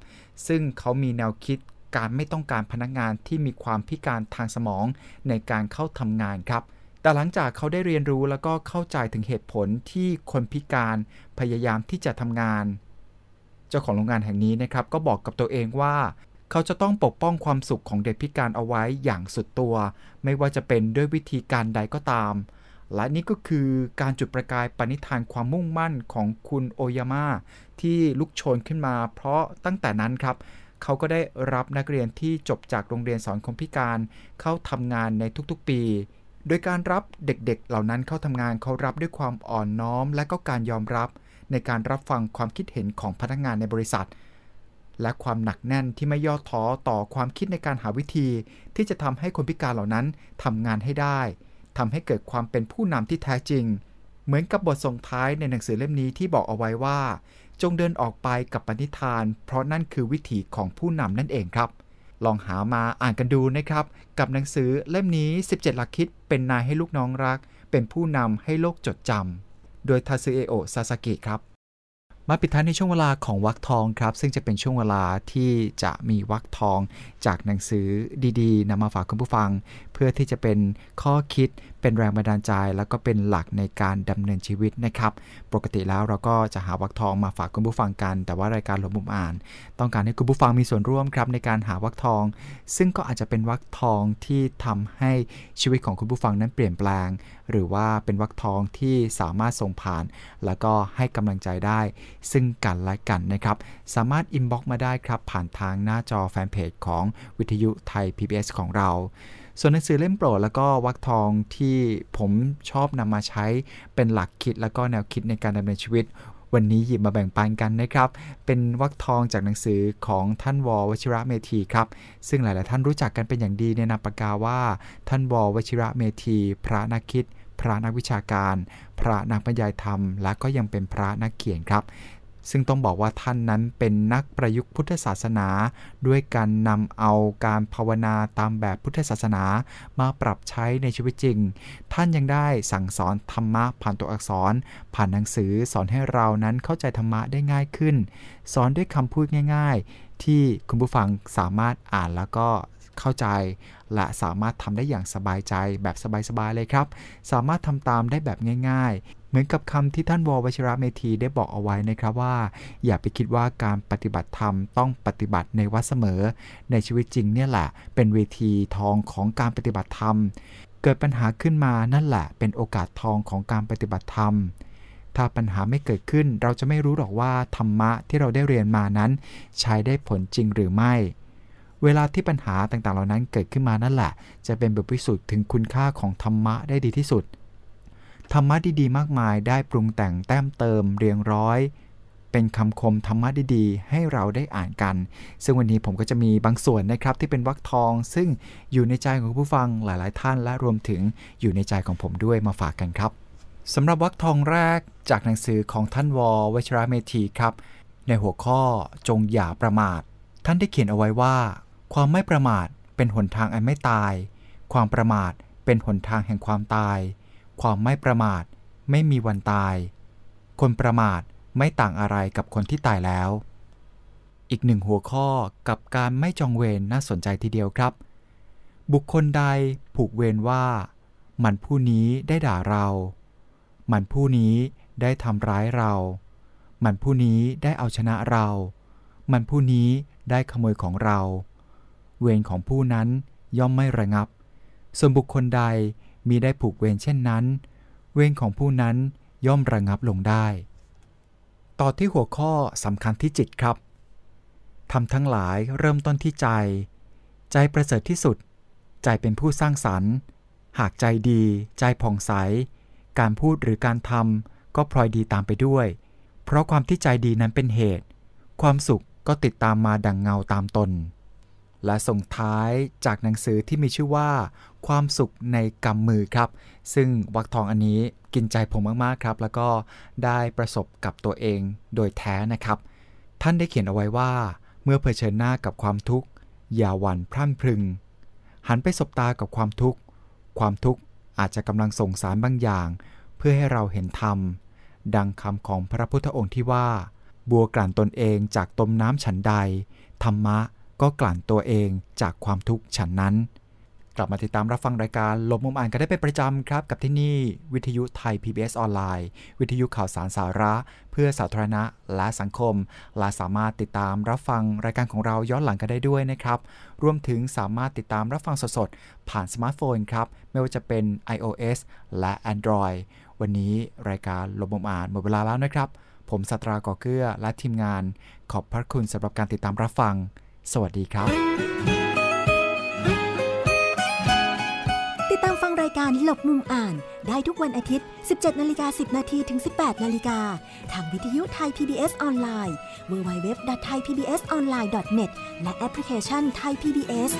ซึ่งเขามีแนวคิดการไม่ต้องการพนักงานที่มีความพิการทางสมองในการเข้าทำงานครับ แต่หลังจากเขาได้เรียนรู้แล้วก็เข้าใจถึงเหตุผลที่คนพิการพยายามที่จะทำงาน จ้าของโรงงานแห่งนี้นะครับก็บอกกับตัวเองว่าเขาจะต้องปกป้องความสุขของเด็กพิการเอาไว้อย่างสุดตัว ไม่ว่าจะเป็นด้วยวิธีการใดก็ตาม และนี่ก็คือการจุดประกายปณิธานความมุ่งมั่นของคุณโอยาม่าที่ลุกโชนขึ้นมา เพราะตั้งแต่นั้นครับเขาก็ได้รับนักเรียนที่จบจากโรงเรียนสอนคนพิการเข้าทำงานในทุกๆปีโดยการรับเด็กๆ เหล่านั้นเข้าทำงานเขารับด้วยความอ่อนน้อม และก็การยอมรับ ในการรับฟังความคิดเห็นของพนักงานในบริษัท และความหนักแน่นที่ไม่ย่อท้อต่อความคิดในการหาวิธี ที่จะทำให้คนพิการเหล่านั้นทำงานให้ได้ทำให้เกิดความเป็นผู้นำที่แท้จริง เหมือนกับบทส่งท้ายในหนังสือเล่มนี้ที่บอกเอาไว้ว่า จงเดินออกไปกับปณิธาน เพราะนั่นคือวิถีของผู้นำนั่นเองครับลองหามาอ่านกันดูนะครับ กับหนังสือเล่มนี้ 17 หลักคิดเป็นนายให้ลูกน้องรัก เป็นผู้นำให้โลกจดจำ โดยทาซึเอโอซาสกิครับ มาปิดท้ายในช่วงเวลาของวรรคทองครับ ซึ่งจะเป็นช่วงเวลาที่จะมีวักทองจากหนังสือดีๆนำมาฝากคุณผู้ฟังเพื่อที่จะเป็นข้อคิดเป็นแรงบันดาลใจ แล้วก็เป็นหลักในการดำเนินชีวิตนะครับ ปกติแล้วเราก็จะหาวักทองมาฝากคุณผู้ฟังกัน แต่ว่ารายการหลบมุมอ่าน ต้องการให้คุณผู้ฟังมีส่วนร่วมครับในการหาวักทอง ซึ่งก็อาจจะเป็นวักทองที่ทำให้ชีวิตของคุณผู้ฟังนั้นเปลี่ยนแปลง หรือว่าเป็นวักทองที่สามารถส่งผ่าน แล้วก็ให้กำลังใจได้ ซึ่งกันและกันนะครับ สามารถอินบ็อกซ์มาได้ครับผ่านทางหน้าจอแฟนเพจของวิทยุไทย PBS ของเรา ส่วนหนังสือเล่มโปรดแล้วก็วักทองที่ผมชอบนำมาใช้เป็นหลักคิดแล้วก็แนวคิดในการดำเนินชีวิต วันนี้หยิบมาแบ่งปันกันนะครับ เป็นวักทองจากหนังสือของท่านววชิระเมธีครับ ซึ่งหลาย ๆ ท่านรู้จักกันเป็นอย่างดีในนามปากกาว่า ท่านววชิระเมธี พระนักคิดพระนักวิชาการ พระนักบรรยายธรรม และก็ยังเป็นพระนักเขียนครับ ซึ่งต้องบอกว่าท่านนั้นเป็นนักประยุกต์พุทธศาสนา ด้วยการนำเอาการภาวนาตามแบบพุทธศาสนามาปรับใช้ในชีวิตจริง ท่านยังได้สั่งสอนธรรมะผ่านตัวอักษร ผ่านหนังสือสอนให้เรานั้นเข้าใจธรรมะได้ง่ายขึ้น สอนด้วยคำพูดง่าย ๆ ที่คุณผู้ฟังสามารถอ่านแล้วก็เข้าใจและสามารถทำได้อย่างสบายใจแบบสบายๆเลยครับ สามารถทำตามได้แบบง่าย ๆ เหมือนกับคำที่ท่านววชิระเมธีได้บอกเอาไว้นะครับว่า อย่าไปคิดว่าการปฏิบัติธรรมต้องปฏิบัติในวัดเสมอ ในชีวิตจริงเนี่ยแหละ เป็นเวทีทองของการปฏิบัติธรรม เกิดปัญหาขึ้นมานั่นแหละ เป็นโอกาสทองของการปฏิบัติธรรมถ้าปัญหาไม่เกิดขึ้นเราจะไม่รู้หรอกว่าธรรมะที่เราได้เรียนมานั้น ใช้ได้ผลจริงหรือไม่ เวลาที่ปัญหาต่างๆ เหล่านั้นเกิดขึ้นมานั่นแหละ จะเป็นบทพิสูจน์ถึงคุณค่าของธรรมะได้ดีที่สุด ธรรมะดีๆมากมายได้ปรุงแต่งแต้มเติมเรียงร้อย เป็นคำคมธรรมะดีๆ ให้เราได้อ่านกัน ซึ่งวันนี้ผมก็จะมีบางส่วนนะครับที่เป็นวรรคทอง ซึ่งอยู่ในใจของผู้ฟังหลายๆ ท่านและรวมถึงอยู่ในใจของผมด้วยมาฝากกันครับสำหรับวรรคทองแรกจากหนังสือของท่านวอวชระเมธีครับ ในหัวข้อจงอย่าประมาท ท่านได้เขียนเอาไว้ว่า ความไม่ประมาทเป็นหนทางอันไม่ตาย ความประมาทเป็นหนทางแห่งความตาย ความไม่ประมาท ไม่มีวันตาย คนประมาทไม่ต่างอะไรกับคนที่ตายแล้ว อีกหนึ่งหัวข้อกับการไม่จองเวรนน่าสนใจทีเดียวครับ บุคคลใดผูกเวรว่า มันผู้นี้ได้ด่าเรา มันผู้นี้ได้ทำร้ายเรา มันผู้นี้ได้เอาชนะเรา มันผู้นี้ได้ขโมยของเรา เวรของผู้นั้นย่อมไม่ระงับ ส่วนบุคคลใด มีได้ผูกเวรเช่นนั้น เวรของผู้นั้นย่อมระงับลงได้ ต่อที่หัวข้อสำคัญที่จิตครับทำทั้งหลายเริ่มต้นที่ใจ ใจประเสริฐที่สุด ใจเป็นผู้สร้างสรรค์ หากใจดี ใจผ่องใส การพูดหรือการทำก็พลอยดีตามไปด้วย เพราะความที่ใจดีนั้นเป็นเหตุ ความสุขก็ติดตามมาดังเงาตามตน และส่งท้ายจากหนังสือที่มีชื่อว่า ความสุขในกำมือครับ ซึ่งวักทองอันนี้กินใจผมมากๆครับ แล้วก็ได้ประสบกับตัวเองโดยแท้นะครับ ท่านได้เขียนเอาไว้ว่า เมื่อเผชิญหน้ากับความทุกข์อย่าหวั่นพรั่นพรึง หันไปสบตากับความทุกข์ ความทุกข์อาจจะกำลังส่งสารบางอย่าง เพื่อให้เราเห็นธรรม ดังคำของพระพุทธองค์ที่ว่า บัวกลั่นตนเองจากต้มน้ำฉันใด ธรรมะก็กลั่นตัวเองจากความทุกข์ฉันนั้น กลับมาติดตามรับฟังรายการลบมุมอ่านกันได้เป็นประจำครับ กับที่นี่วิทยุไทย PBS ออนไลน์ วิทยุข่าวสารสาระ เพื่อสาธารณะและสังคม และสามารถติดตามรับฟังรายการของเราย้อนหลังกันได้ด้วยนะครับ รวมถึงสามารถติดตามรับฟังสดๆ ผ่านสมาร์ทโฟนครับ ไม่ว่าจะเป็น iOS และ Android วันนี้รายการลบมุมอ่านหมดเวลาแล้วนะครับ ผมสัตราก่อเกื้อและทีมงาน ขอบพระคุณสำหรับการติดตามรับฟัง สวัสดีครับ การหลบมุมอ่านได้ทุกวันอาทิตย์ 17นาฬิกา10 นาทีถึง 18นาฬิกาทางวิทยุไทย PBS ออนไลน์ www.thaipbsonline.net และแอปพลิเคชัน Thai PBS